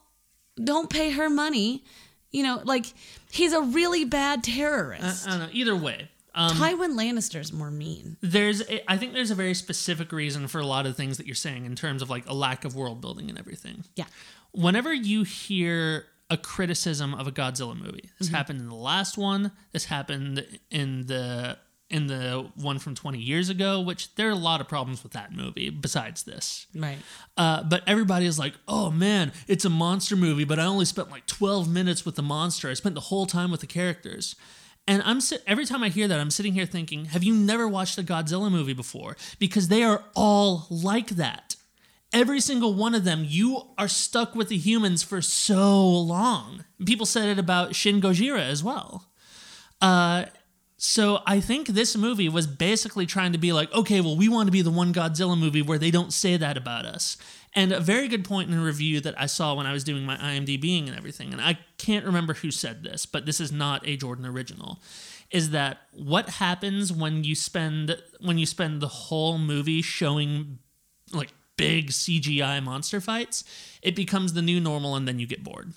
don't pay her money. You know, like he's a really bad terrorist. I don't know. Either way, um, Tywin Lannister's more mean. there's a, I think there's a very specific reason for a lot of things that you're saying in terms of like a lack of world building and everything. Yeah. whenever you hear a criticism of a Godzilla movie, this happened in the last one. This happened in the in the one from 20 years ago, which there are a lot of problems with that movie besides this. Right. Uh, but everybody is like, oh man, it's a monster movie, but I only spent like 12 minutes with the monster. I spent the whole time with the characters. And I'm sit- every time I hear that, I'm sitting here thinking, have you never watched a Godzilla movie before? Because they are all like that. Every single one of them, you are stuck with the humans for so long. People said it about Shin Gojira as well. Uh, so I think this movie was basically trying to be like, okay, well, we want to be the one Godzilla movie where they don't say that about us. And a very good point in a review that I saw when I was doing my IMDbing and everything, and I can't remember who said this, but this is not a Jordan original, is that what happens when you spend when you spend the whole movie showing like big CGI monster fights, it becomes the new normal and then you get bored.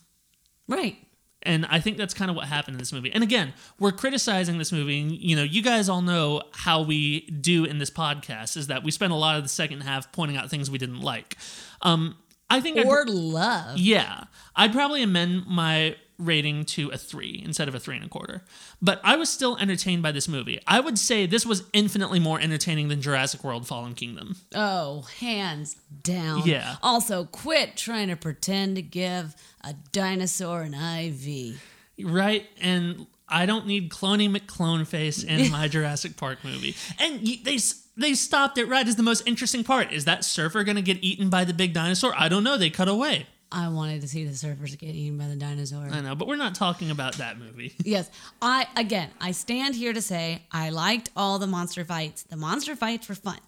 Right. And I think that's kind of what happened in this movie. And again, we're criticizing this movie. And, you know, you guys all know how we do in this podcast is that we spend a lot of the second half pointing out things we didn't like. Um, I think I'd- love. yeah, I'd probably amend my rating to a three instead of a three and a quarter. But I was still entertained by this movie. I would say this was infinitely more entertaining than Jurassic World Fallen Kingdom. Oh, hands down. Yeah. Also, quit trying to pretend to give a dinosaur an IV. Right? And I don't need Cloney McClone face in my *laughs* Jurassic Park movie. And they they stopped it right as the most interesting part. Is that surfer going to get eaten by the big dinosaur? I don't know. They cut away. I wanted to see the surfers get eaten by the dinosaur. I know, but we're not talking about that movie. *laughs* Yes, I again, I stand here to say I liked all the monster fights. The monster fights were fun.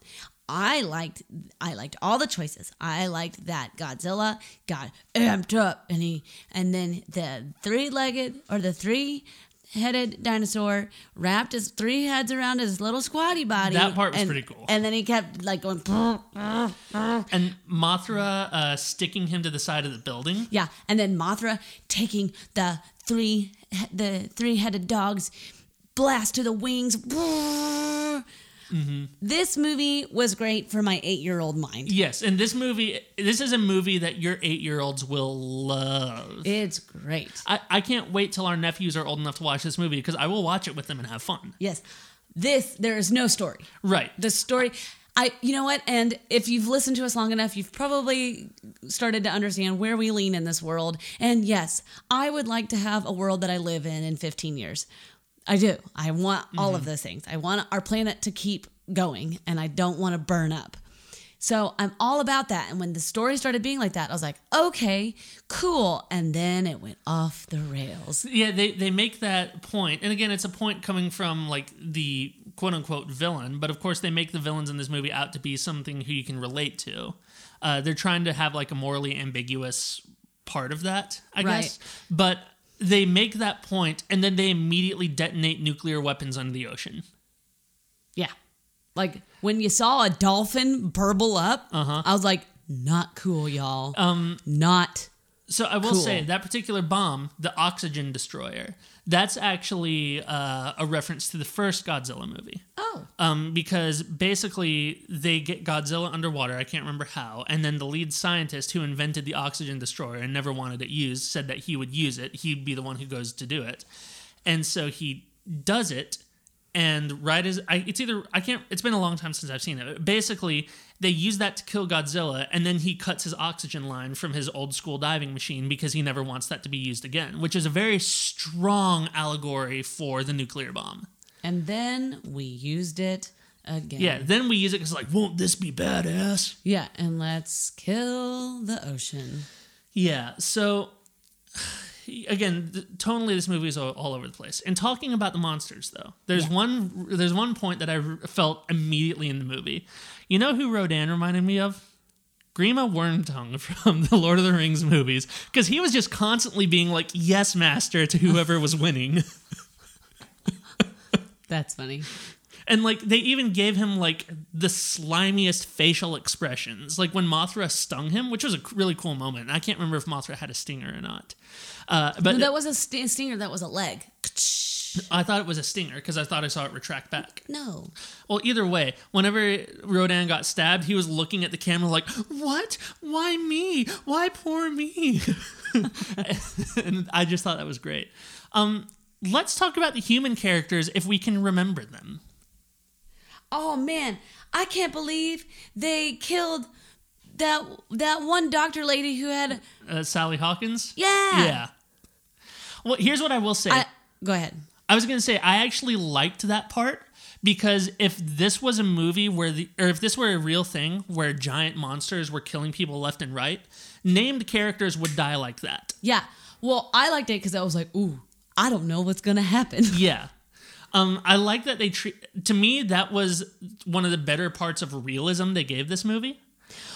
I liked I liked all the choices. I liked that Godzilla got amped up and he and then the three-legged or the three headed dinosaur wrapped his three heads around his little squatty body. That part was and- pretty cool. And then he kept like going And Mothra uh, sticking him to the side of the building. Yeah, and then Mothra taking the three the three headed dog's blast to the wings. Mm-hmm. This movie was great for my eight year old mind. Yes, and this movie, this is a movie that your eight year olds will love. It's great. I, I can't wait till our nephews are old enough to watch this movie because I will watch it with them and have fun. Yes, this there is no story. Right. The story. I, you know what? And if you've listened to us long enough, you've probably started to understand where we lean in this world. And yes, I would like to have a world that I live in in 15 years. I do. I want all of those things. I want our planet to keep going and I don't want to burn up. So I'm all about that. And when the story started being like that, I was like, okay, cool. And then it went off the rails. Yeah, they, they make that point, and again, it's a point coming from like the quote unquote villain, but of course they make the villains in this movie out to be something who you can relate to. Uh, they're trying to have like a morally ambiguous part of that, I Right. guess. But they make that point, and then they immediately detonate nuclear weapons under the ocean. Yeah. Like when you saw a dolphin burble up, I was like, not cool, y'all. Um, not. So I will Cool. say that particular bomb, the oxygen destroyer, that's actually uh, a reference to the first Godzilla movie. Oh. um, because basically they get Godzilla underwater. I can't remember how, and then the lead scientist who invented the oxygen destroyer and never wanted it used said that he would use it. He'd be the one who goes to do it, and so he does it. And right as I, it's either I can't. It's been a long time since I've seen it. Basically, they use that to kill Godzilla, and then he cuts his oxygen line from his old school diving machine because he never wants that to be used again, which is a very strong allegory for the nuclear bomb. And then we used it again. Yeah, then we use it because, like, won't this be badass? Yeah. And let's kill the ocean. Yeah, so again, th- tonally, this movie is all, all over the place. And talking about the monsters, though, there's Yeah. one there's one point that I r- felt immediately in the movie. You know who Rodan reminded me of? Grima Wormtongue *laughs* from the Lord of the Rings movies, because he was just constantly being like, "Yes, master," to whoever was winning. *laughs* That's funny. And like they even gave him like the slimiest facial expressions, like when Mothra stung him, which was a really cool moment. I can't remember if Mothra had a stinger or not. Uh, but No, that was a st- stinger. That was a leg. I thought it was a stinger because I thought I saw it retract back. No. Well, either way, whenever Rodan got stabbed, he was looking at the camera like, "What? Why me? Why poor me?" *laughs* and I just thought that was great. Um, let's talk about the human characters if we can remember them. Oh man, I can't believe they killed that that one doctor lady who had Uh, Sally Hawkins. yeah. Yeah. Well, here's what I will say. I, go ahead. I was gonna say I actually liked that part because if this was a movie where the or if this were a real thing where giant monsters were killing people left and right, named characters would die like that. Yeah. Well, I liked it because I was like, ooh, I don't know what's gonna happen. *laughs* Yeah. Um, I like that they treat. To me, that was one of the better parts of realism they gave this movie.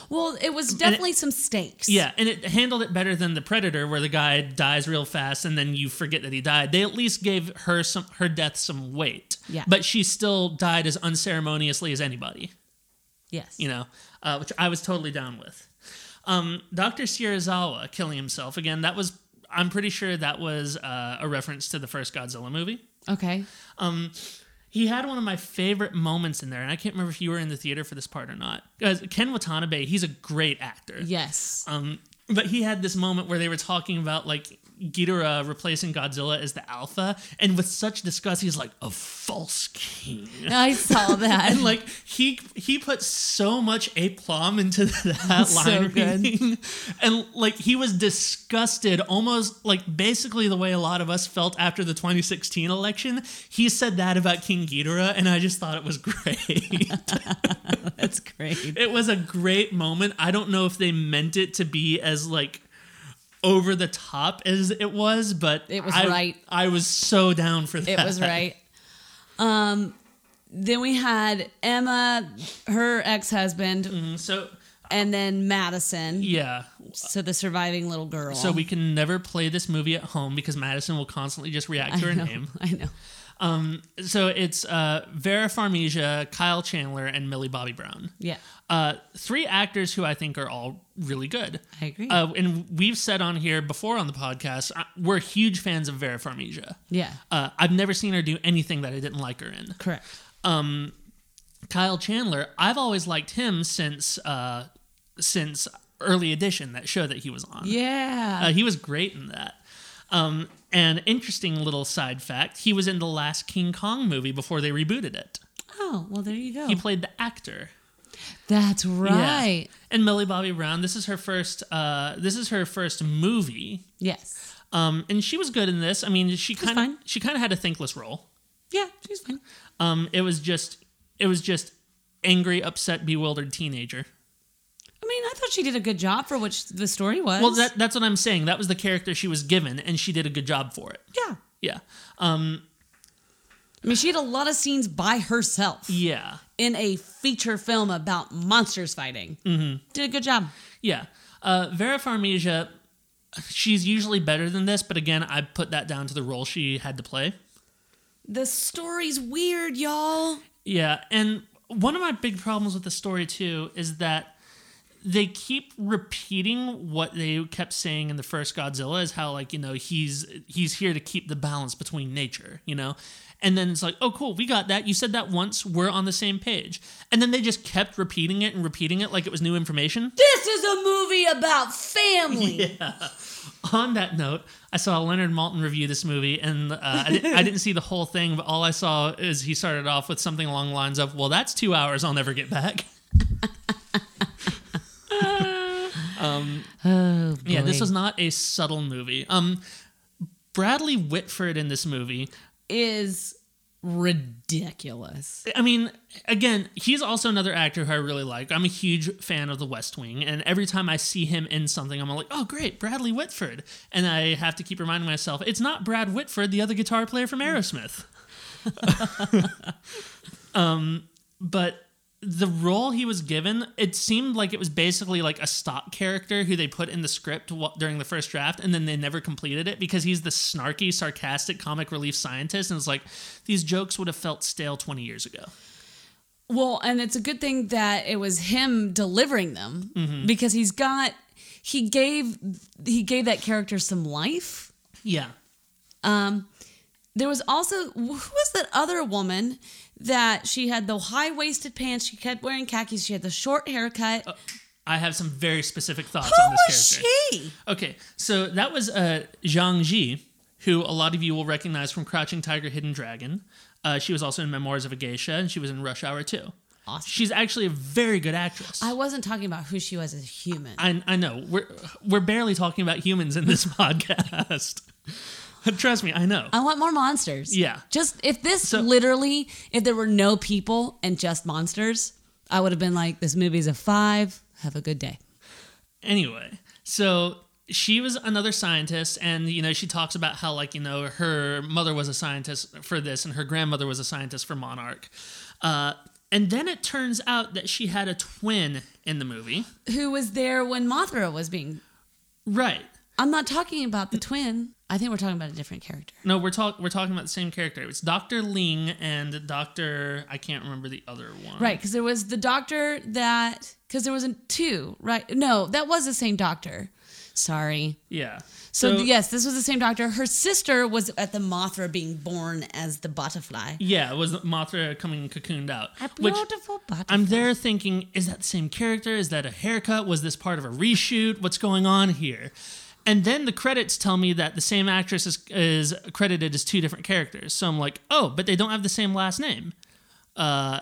Well, it was definitely some stakes. Yeah, and it handled it better than the Predator, where the guy dies real fast and then you forget that he died. They at least gave her some her death some weight. Yeah. but she still died as unceremoniously as anybody. Yes. you know, uh, which I was totally down with. Um, Dr. Serizawa killing himself again. That was, I'm pretty sure that was uh, a reference to the first Godzilla movie. Okay. Um, He had one of my favorite moments in there, and I can't remember if you were in the theater for this part or not. Guys, Ken Watanabe, he's a great actor. Yes. Um, but he had this moment where they were talking about like Ghidorah uh, replacing Godzilla as the alpha, and with such disgust, he's like a false king. *laughs* I saw *laughs* that. and like he he put so much aplomb into *laughs* that So line good. reading, and like he was disgusted, almost like basically the way a lot of us felt after the 2016 election. He said that about King Ghidorah, and I just thought it was great. That's great. it was a great moment. I don't know if they meant it to be as like over the top as it was, but It was I- right. I was so down for that. It was right. Um, then we had Emma, her ex-husband, So and then Madison. yeah, So the surviving little girl. So we can never play this movie at home because Madison will constantly just react to her I know, name. I know. Um, so it's uh, Vera Farmiga, Kyle Chandler, and Millie Bobby Brown. Yeah, Uh, three actors who I think are all really good. I agree. Uh, and we've said on here before on the podcast, uh, we're huge fans of Vera Farmiga. yeah, Uh, I've never seen her do anything that I didn't like her in. correct. Um, Kyle Chandler, I've always liked him since uh, since Early Edition, that show that he was on. Yeah. Uh, he was great in that. Um, and interesting little side fact: he was in the last King Kong movie before they rebooted it. oh, well, there you go. He played the actor. That's Yeah. right. And Millie Bobby Brown. This is her first. Uh, this is her first movie. Yes. Um, and she was good in this. I mean, she kind of she kind of had a thankless role. Yeah, she's fine. Um, it was just it was just angry, upset, bewildered teenager. I mean, I thought she did a good job for what sh- the story was. Well, that, that's what I'm saying. That was the character she was given, and she did a good job for it. yeah. Yeah. Um, I mean, she had a lot of scenes by herself yeah. in a feature film about monsters fighting. Mm-hmm. Did a good job. Yeah. Uh, Vera Farmiga, she's usually better than this, but again, I put that down to the role she had to play. The story's weird, y'all. Yeah, and one of my big problems with the story too is that they keep repeating what they kept saying in the first Godzilla is how like, you know, he's he's here to keep the balance between nature, you know? And then it's like, "Oh cool, we got that. You said that once. We're on the same page." And then they just kept repeating it and repeating it like it was new information. This is a movie about family. *laughs* on that note, I saw Leonard Maltin review this movie, and uh, I, didn't, I didn't see the whole thing, but all I saw is he started off with something along the lines of, "Well, that's two hours I'll never get back." Oh, Yeah, this was not a subtle movie. Um, Bradley Whitford in this movie. is ridiculous. I mean, again, he's also another actor who I really like. I'm a huge fan of The West Wing, and every time I see him in something, I'm like, "Oh, great, Bradley Whitford!" And I have to keep reminding myself, it's not Brad Whitford, the other guitar player from Aerosmith. *laughs* um, but the role he was given, it seemed like it was basically like a stock character who they put in the script during the first draft, and then they never completed it because he's the snarky, sarcastic comic relief scientist, and it's like these jokes would have felt stale 20 years ago. Well, and it's a good thing that it was him delivering them Mm-hmm. because he's got he gave he gave that character some life. Yeah. Um There was also who was that other woman that she had the high waisted pants? She kept wearing khakis. She had the short haircut. I have some very specific thoughts who on this was character. she? Okay, so that was uh, Zhang Ziyi, who a lot of you will recognize from Crouching Tiger, Hidden Dragon. Uh, she was also in Memoirs of a Geisha, and she was in Rush Hour 2. Awesome. She's actually a very good actress. I wasn't talking about who she was as a human. I, I know we're we're barely talking about humans in this *laughs* podcast. *laughs* Trust me, I know. I want more monsters. Yeah. Just if this So- literally, if there were no people and just monsters, I would have been like, this movie's a five. Have a good day. Anyway, so she was another scientist, and you know she talks about how like you know her mother was a scientist for this, and her grandmother was a scientist for Monarch. Uh, and then it turns out that she had a twin in the movie. Who was there when Mothra was being? Right. I'm not talking about the twin. I think we're talking about a different character. No, we're talking we're talking about the same character. It's Doctor Ling and Doctor I can't remember the other one. Right, because there was the doctor that because there wasn't two, right? No, that was the same doctor. Sorry. Yeah. So, yes, this was the same doctor. Her sister was at the Mothra being born as the butterfly. Yeah, it was Mothra coming cocooned out. A beautiful butterfly. I'm there thinking, is that the same character? Is that a haircut? Was this part of a reshoot? What's going on here? And then the credits tell me that the same actress is, is credited as two different characters. So I'm like, oh, but they don't have the same last name. Uh,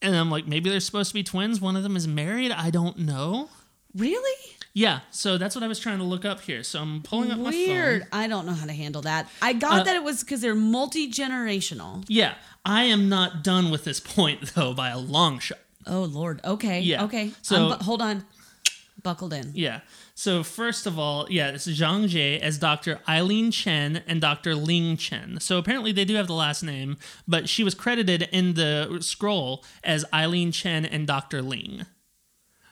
and I'm like, maybe they're supposed to be twins. One of them is married. I don't know. really Yeah, so that's what I was trying to look up here. So I'm pulling up my phone. weird. I don't know how to handle that. I got Uh, that it was because they're multi generational. Yeah, I am not done with this point *laughs* though by a long shot. Oh Lord. Okay. Yeah. Okay. So- So hold on. Buckled in. Yeah. So first of all, yeah, this is Zhang Ziyi as Dr. Ilene Chen and Dr. Ling Chen. So apparently they do have the last name, but she was credited in the scroll as Ilene Chen and Dr. Ling.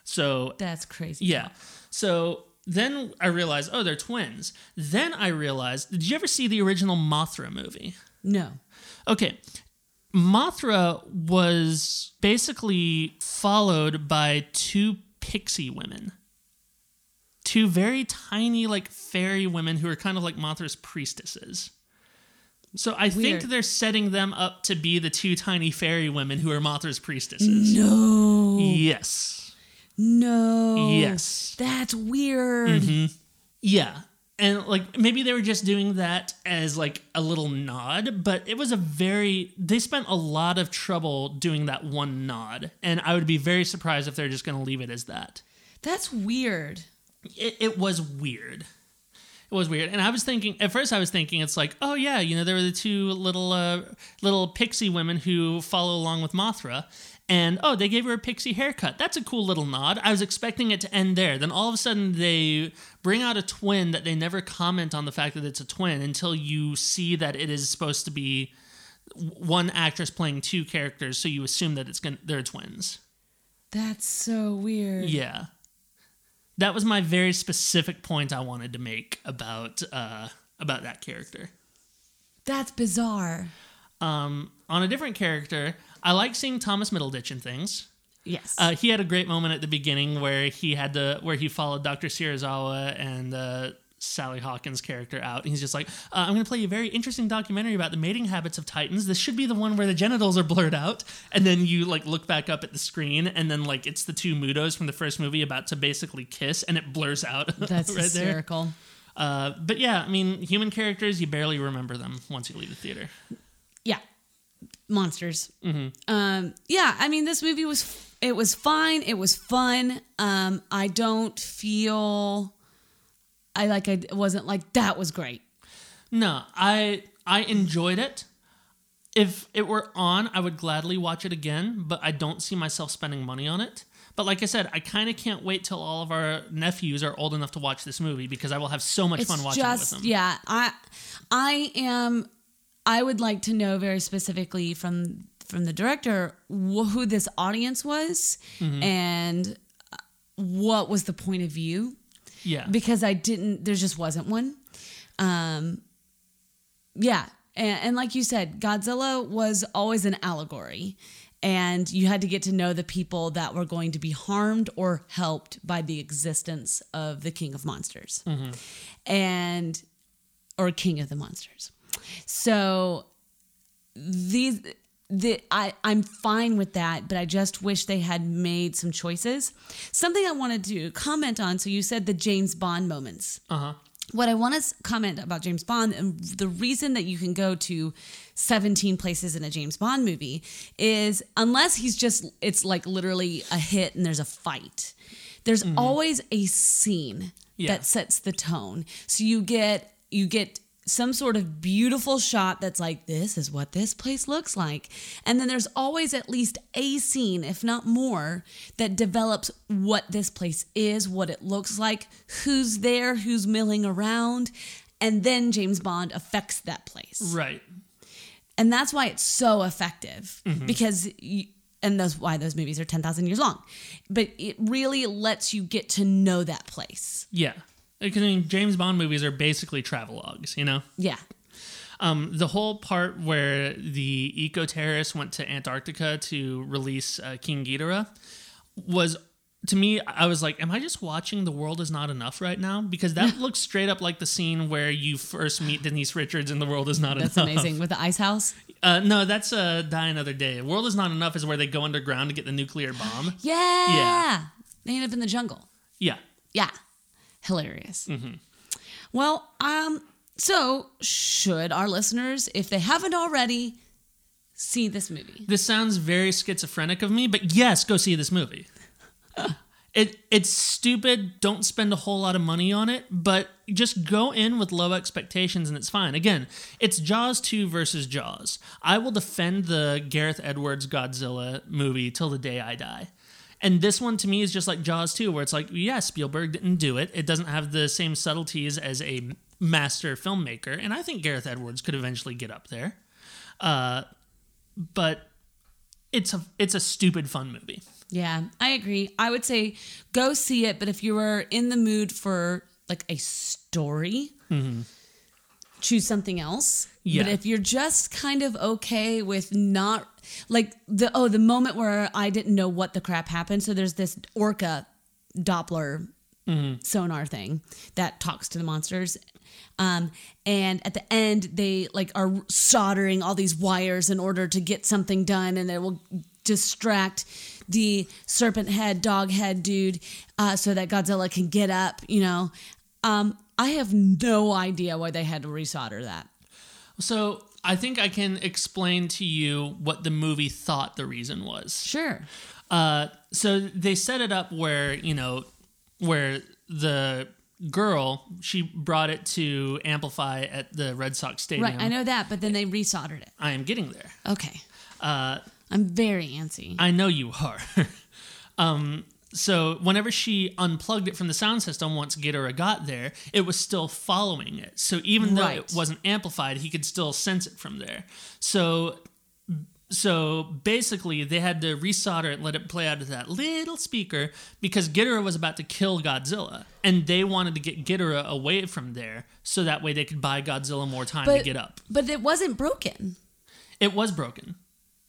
So That's crazy. yeah. So then I realized, oh, they're twins. Then I realized, did you ever see the original Mothra movie? No. Okay. Mothra was basically followed by two pixie women. Two very tiny, like fairy women who are kind of like Mothra's priestesses. So I Weird. think they're setting them up to be the two tiny fairy women who are Mothra's priestesses. No. Yes. No. Yes. That's weird. Mm-hmm. Yeah. And like maybe they were just doing that as like a little nod, but it was a very they spent a lot of trouble doing that one nod. And I would be very surprised if they're just gonna leave it as that. That's weird. It, it was weird. It was weird. And I was thinking at first I was thinking it's like, oh yeah, you know, there were the two little uh little pixie women who follow along with Mothra. And oh, they gave her a pixie haircut. That's a cool little nod. I was expecting it to end there. Then all of a sudden they bring out a twin that they never comment on the fact that it's a twin until you see that it is supposed to be one actress playing two characters, so you assume that it's gonna they're twins. That's so weird. Yeah. That was my very specific point I wanted to make about uh, about that character. That's bizarre. Um, on a different character, I like seeing Thomas Middleditch in things. Yes. Uh, he had a great moment at the beginning where he had to where he followed Dr. Serizawa and uh, Sally Hawkins' character out. And he's just like, uh, "I'm going to play a very interesting documentary about the mating habits of titans. This should be the one where the genitals are blurred out." And then you like look back up at the screen, and then like it's the two MUTOs from the first movie about to basically kiss, and it blurs out. *laughs* That's right there. hysterical. Uh, but yeah, I mean, human characters, you barely remember them once you leave the theater. Yeah. Monsters. Um, yeah, I mean, this movie was it was fine. It was fun. Um, I don't feel I like I wasn't like that was great. No, I I enjoyed it. If it were on, I would gladly watch it again, but I don't see myself spending money on it. But like I said, I kind of can't wait till all of our nephews are old enough to watch this movie because I will have so much It's fun watching just it with them. yeah. I I am. I would like to know very specifically from from the director wh- who this audience was Mm-hmm. and uh, what was the point of view Yeah. because I didn't. There just wasn't one. Um, yeah, and, and like you said, Godzilla was always an allegory, and you had to get to know the people that were going to be harmed or helped by the existence of the King of Monsters, and or King of the Monsters. So these the I I'm fine with that, but I just wish they had made some choices. Something I wanted to comment on. So you said the James Bond moments. Uh huh. What I want to comment about James Bond and the reason that you can go to 17 places in a James Bond movie is unless he's just it's like literally a hit and there's a fight. There's always a scene Yeah. that sets the tone. So you get you get some sort of beautiful shot that's like this is what this place looks like. And then there's always at least a scene, if not more, that develops what this place is, what it looks like, who's there, who's milling around, and then James Bond affects that place Right. and that's why it's so effective mm-hmm. because you, and that's why those movies are 10,000 years long but it really lets you get to know that place Yeah. Because I mean, James Bond movies are basically travelogues, you know? yeah Um, the whole part where the eco terrorists went to Antarctica to release uh, King Ghidorah was, to me, I was like, am I just watching The World Is Not Enough right now? Because that *laughs* looks straight up like the scene where you first meet Denise Richards in The World Is Not that's Enough. That's amazing with the ice house Uh, no, that's uh, Die Another Day. World Is Not Enough is where they go underground to get the nuclear bomb. yeah, Yeah. they end up in the jungle Yeah. yeah hilarious well um so should our listeners if they haven't already see this movie This sounds very schizophrenic of me, but yes, go see this movie. *laughs* it it's stupid. Don't spend a whole lot of money on it, but just go in with low expectations and it's fine. Again, it's Jaws 2 versus Jaws. I will defend the Gareth Edwards Godzilla movie till the day I die. And this one to me is just like Jaws 2, where it's like, yeah, Spielberg didn't do it. It doesn't have the same subtleties as a master filmmaker. And I think Gareth Edwards could eventually get up there. Uh, but it's a it's a stupid fun movie. Yeah, I agree. I would say go see it, but if you were in the mood for like a story, choose something else. Yeah. But if you're just kind of okay with not like the oh the moment where I didn't know what the crap happened, so there's this orca Doppler sonar thing that talks to the monsters. Um, and at the end, they like are soldering all these wires in order to get something done, and it will distract the serpent head, dog head dude, uh, so that Godzilla can get up. You know, um, I have no idea why they had to resolder that. So I think I can explain to you what the movie thought the reason was. Sure. Uh, so they set it up where you know where the girl she brought it to amplify at the Red Sox stadium. Right, I know that, but then they resoldered it. I am getting there. Okay. Uh, I'm very antsy. I know you are. *laughs* um, so whenever she unplugged it from the sound system, once Ghidorah got there, it was still following it. So even though it wasn't amplified, he could still sense it from there. So so basically they had to resolder it, let it play out of that little speaker because Ghidorah was about to kill Godzilla. And they wanted to get Ghidorah away from there so that way they could buy Godzilla more time to get up. But it wasn't broken. It was broken.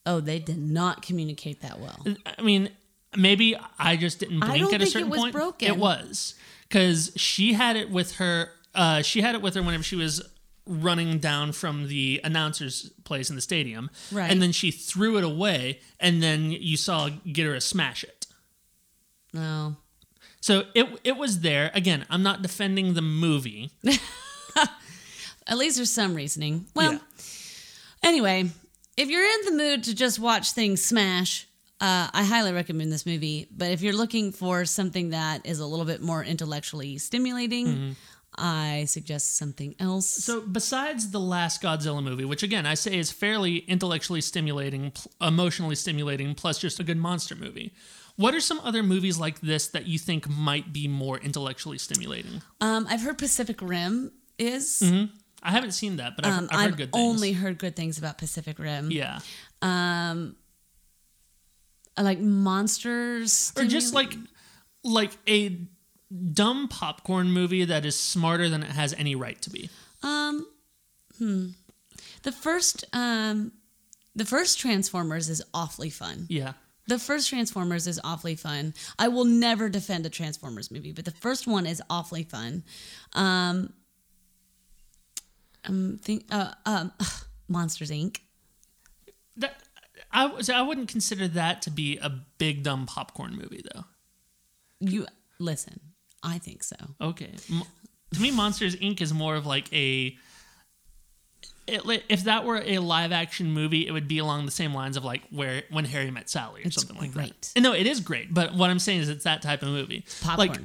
Oh, they did not communicate that well. I mean, maybe I just didn't I blink don't at a think it certain was point. broken. It was because she had it with her. Uh, she had it with her whenever she was running down from the announcer's place in the stadium, Right. And then she threw it away, and then you saw Ghidorah smash it. No. So it it was there. Again, I'm not defending the movie. *laughs* At least there's some reasoning. Well, Yeah. anyway, if you're in the mood to just watch things smash, uh, I highly recommend this movie. But if you're looking for something that is a little bit more intellectually stimulating, I suggest something else. So besides the last Godzilla movie, which again I say is fairly intellectually stimulating, pl- emotionally stimulating, plus just a good monster movie. What are some other movies like this that you think might be more intellectually stimulating? um, I've heard Pacific Rim is. I haven't seen that, but I've, Um, I've heard I've good things. only heard good things about Pacific Rim. yeah, Um, I like monsters. or just like like a dumb popcorn movie that is smarter than it has any right to be. Um, hmm. The first, um, the first Transformers is awfully fun. Yeah, The first Transformers is awfully fun. I will never defend a Transformers movie, but the first one is awfully fun. Um, Um, think uh, um, *laughs* Monsters Inc. I was I wouldn't consider that to be a big dumb popcorn movie though. You listen. I think so. Okay. M- to me, Monsters Inc. is more of like a. It, if that were a live action movie, it would be along the same lines of like where when Harry met Sally or It's something like great. that. And no, it is great, but what I'm saying is it's that type of movie. Popcorn. like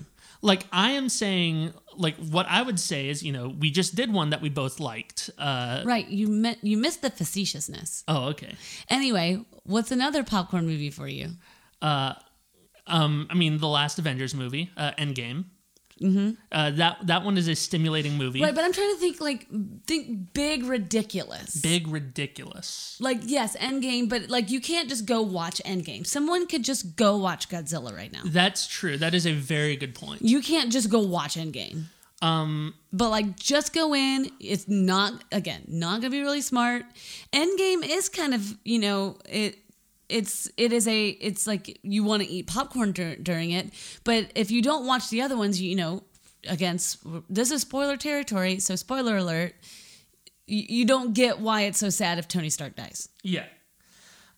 I am saying, like what I would say is, you know, we just did one that we both liked. Uh, Right. You met, you missed the facetiousness. oh, okay. Anyway, what's another popcorn movie for you? Uh, Um, I mean, the last Avengers movie, uh, Endgame. Mm-hmm. Uh, that that one is a stimulating movie. Right, but I'm trying to think like think big ridiculous. Big ridiculous. Like yes, Endgame, but like you can't just go watch Endgame. Someone could just go watch Godzilla right now. That's true. That is a very good point. You can't just go watch Endgame. Um, But like just go in. It's not again, not gonna be really smart. Endgame is kind of, you know, it it's it is a it's like you want to eat popcorn dur- during it, but if you don't watch the other ones, you, you know, against this is spoiler territory, so spoiler alert. You, you don't get why it's so sad if Tony Stark dies. yeah.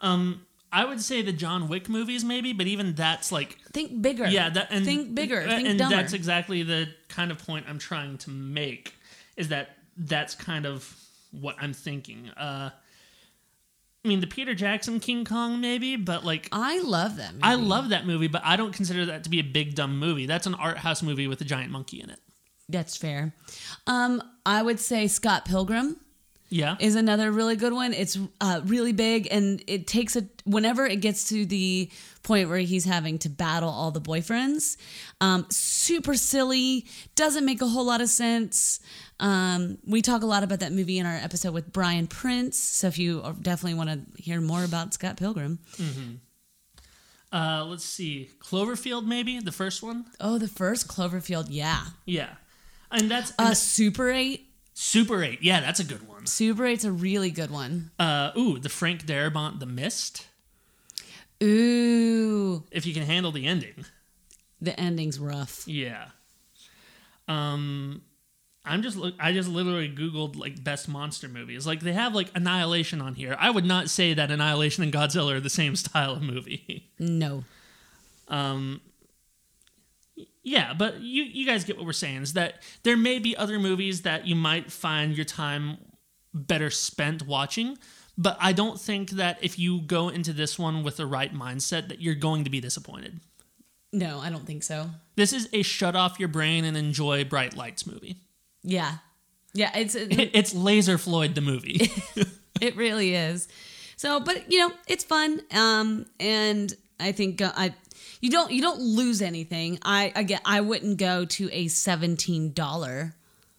Um, I would say the John Wick movies, maybe, but even that's like Think bigger. Yeah, that and think bigger. uh, think and dumber. that's exactly the kind of point I'm trying to make. Is that that's kind of what I'm thinking. Uh, I mean, the Peter Jackson King Kong, maybe, but like I love them. I love that movie, but I don't consider that to be a big dumb movie. That's an art house movie with a giant monkey in it. That's fair. Um, I would say Scott Pilgrim. Yeah, is another really good one. It's uh, really big, and it takes a whenever it gets to the point where he's having to battle all the boyfriends. Um, super silly, doesn't make a whole lot of sense. Um, we talk a lot about that movie in our episode with Brian Prince. So if you definitely want to hear more about Scott Pilgrim, uh, let's see, Cloverfield, maybe the first one. oh, the first Cloverfield, yeah, Yeah, and that's uh, and Super Eight. Super Eight. Yeah, that's a good one. Super Eight's a really good one. Uh, ooh, the Frank Darabont, The Mist. Ooh, If you can handle the ending. the ending's rough. Yeah. Um I'm just look I just literally googled like best monster movies. Like they have like Annihilation on here. I would not say that Annihilation and Godzilla are the same *laughs* style of movie. No. Um yeah, but you you guys get what we're saying is that there may be other movies that you might find your time better spent watching, but I don't think that if you go into this one with the right mindset that you're going to be disappointed. No, I don't think so. This is a shut off your brain and enjoy bright lights movie. Yeah. Yeah, it's It- It's Laser Floyd the movie. *laughs* it really is. So, but you know, it's fun. Um, and I think uh, I you don't you don't lose anything. I again I wouldn't go to a seventeen dollar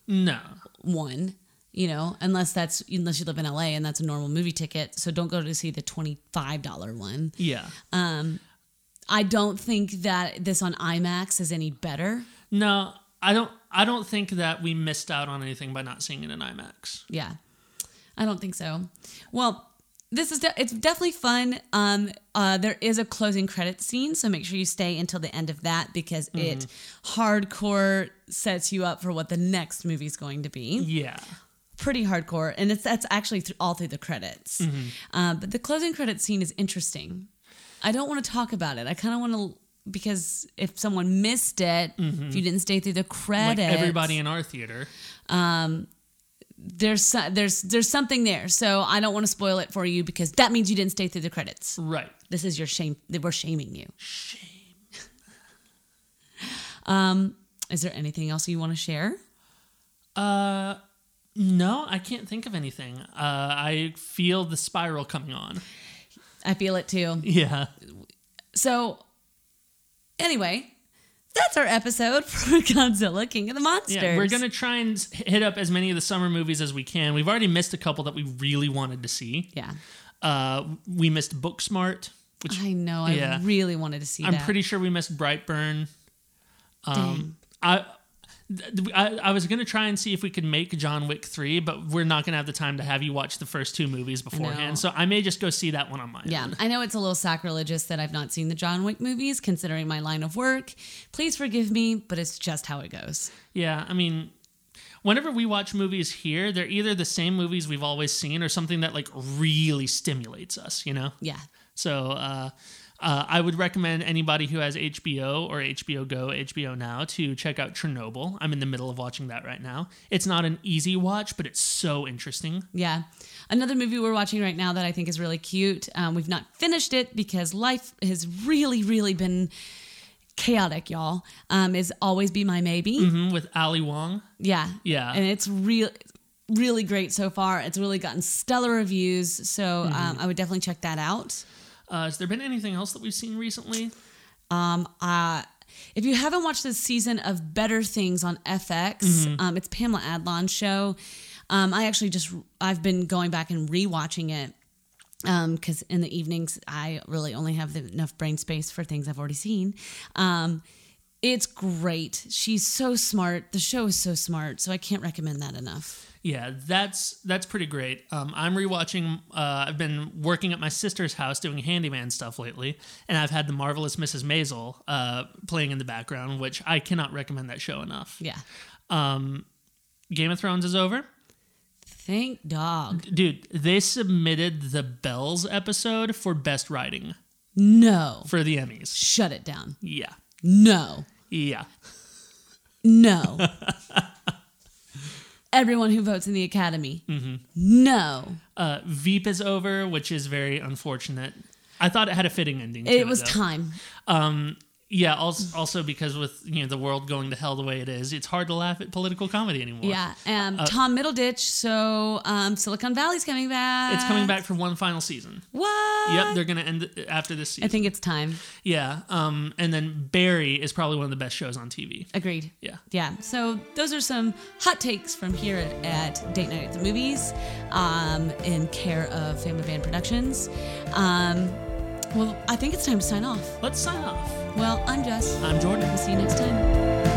no. one. You know, unless that's unless you live in LA and that's a normal movie ticket. So don't go to see the twenty five dollar one. Yeah. Um I don't think that this on IMAX is any better. No, I don't I don't think that we missed out on anything by not seeing it in IMAX. Yeah, I don't think so. Well, this is de- it's definitely fun. Um, uh, there is a closing credit scene, so make sure you stay until the end of that because it hardcore sets you up for what the next movie is going to be. Yeah. Pretty hardcore, and it's that's actually th- all through the credits. Um, but the closing credit scene is interesting. I don't want to talk about it. I kind of want to because if someone missed it, if you didn't stay through the Like credits, everybody in our theater. there's there's there's something there. So I don't want to spoil it for you because that means you didn't stay through the credits. Right. This is your shame. We're shaming you. Shame. *laughs* um, is there anything else you want to share? Uh no, I can't think of anything. Uh I feel the spiral coming on. I feel it too. Yeah. So, anyway, that's our episode *laughs* for Godzilla King of the Monsters. Yeah, we're going to try and hit up as many of the summer movies as we can. We've already missed a couple that we really wanted to see. Yeah, Uh we missed Booksmart, which I know. I really wanted to see I'm that. pretty sure we missed Brightburn. Dang. Um, I, th- I I was gonna try and see if we could make John Wick three, but we're not gonna have the time to have you watch the first two movies beforehand. know. So I may just go see that one on my Yeah, own. I know it's a little sacrilegious that I've not seen the John Wick movies, considering my line of work. Please forgive me, but it's just how it goes. Yeah, I mean, whenever we watch movies here, they're either the same movies we've always seen or something that like really stimulates us, you know? Yeah. So uh, uh, I would recommend anybody who has HBO or HBO Go, HBO Now to check out Chernobyl. I'm in the middle of watching that right now. It's not an easy watch, but it's so interesting. Yeah. Another movie we're watching right now that I think is really cute. Um, we've not finished it because life has really, really been chaotic, y'all. Um, is Always Be My Maybe. Mhm, with Ali Wong. Yeah. Yeah. And it's real really great so far. It's really gotten stellar reviews. So um, I would definitely check that out. Uh, has there been anything else that we've seen recently? Um, uh, if you haven't watched this season of Better Things on FX, um, it's Pamela Adlon's show. Um, I actually just I've been going back and rewatching it because in the evenings I really only have the, enough brain space for things I've already seen. Um, it's great. She's so smart. The show is so smart, so I can't recommend that enough. Yeah, that's that's pretty great. Um, I'm rewatching. Uh, I've been working at my sister's house doing handyman stuff lately, and I've had the marvelous Mrs. Maisel uh, playing in the background, which I cannot recommend that show enough. Yeah. Um, Game of Thrones is over, Thank dog. dude. They submitted the Bells episode for best writing No. for the Emmys. Shut it down. Yeah, No. yeah. No. *laughs* Everyone who votes in the Academy. No. Uh, Veep is over, which is very unfortunate. I thought it had a fitting ending. To It was though. time. Um, yeah, also, also because with you know the world going to hell the way it is, it's hard to laugh at political comedy anymore. Yeah. Um, Tom Middleditch. So um, Silicon Valley's coming back. It's coming back for one final season. What? Yep, they're gonna end after this season. I think it's time. yeah, um, and then Barry is probably one of the best shows on TV. Agreed. Yeah. Yeah. So those are some hot takes from here at Date Night at the Movies, um, in care of Family Band Productions. Um, well, I think it's time to sign off. Let's sign off. Well, I'm Jess. I'm Jordan. We'll see you next time.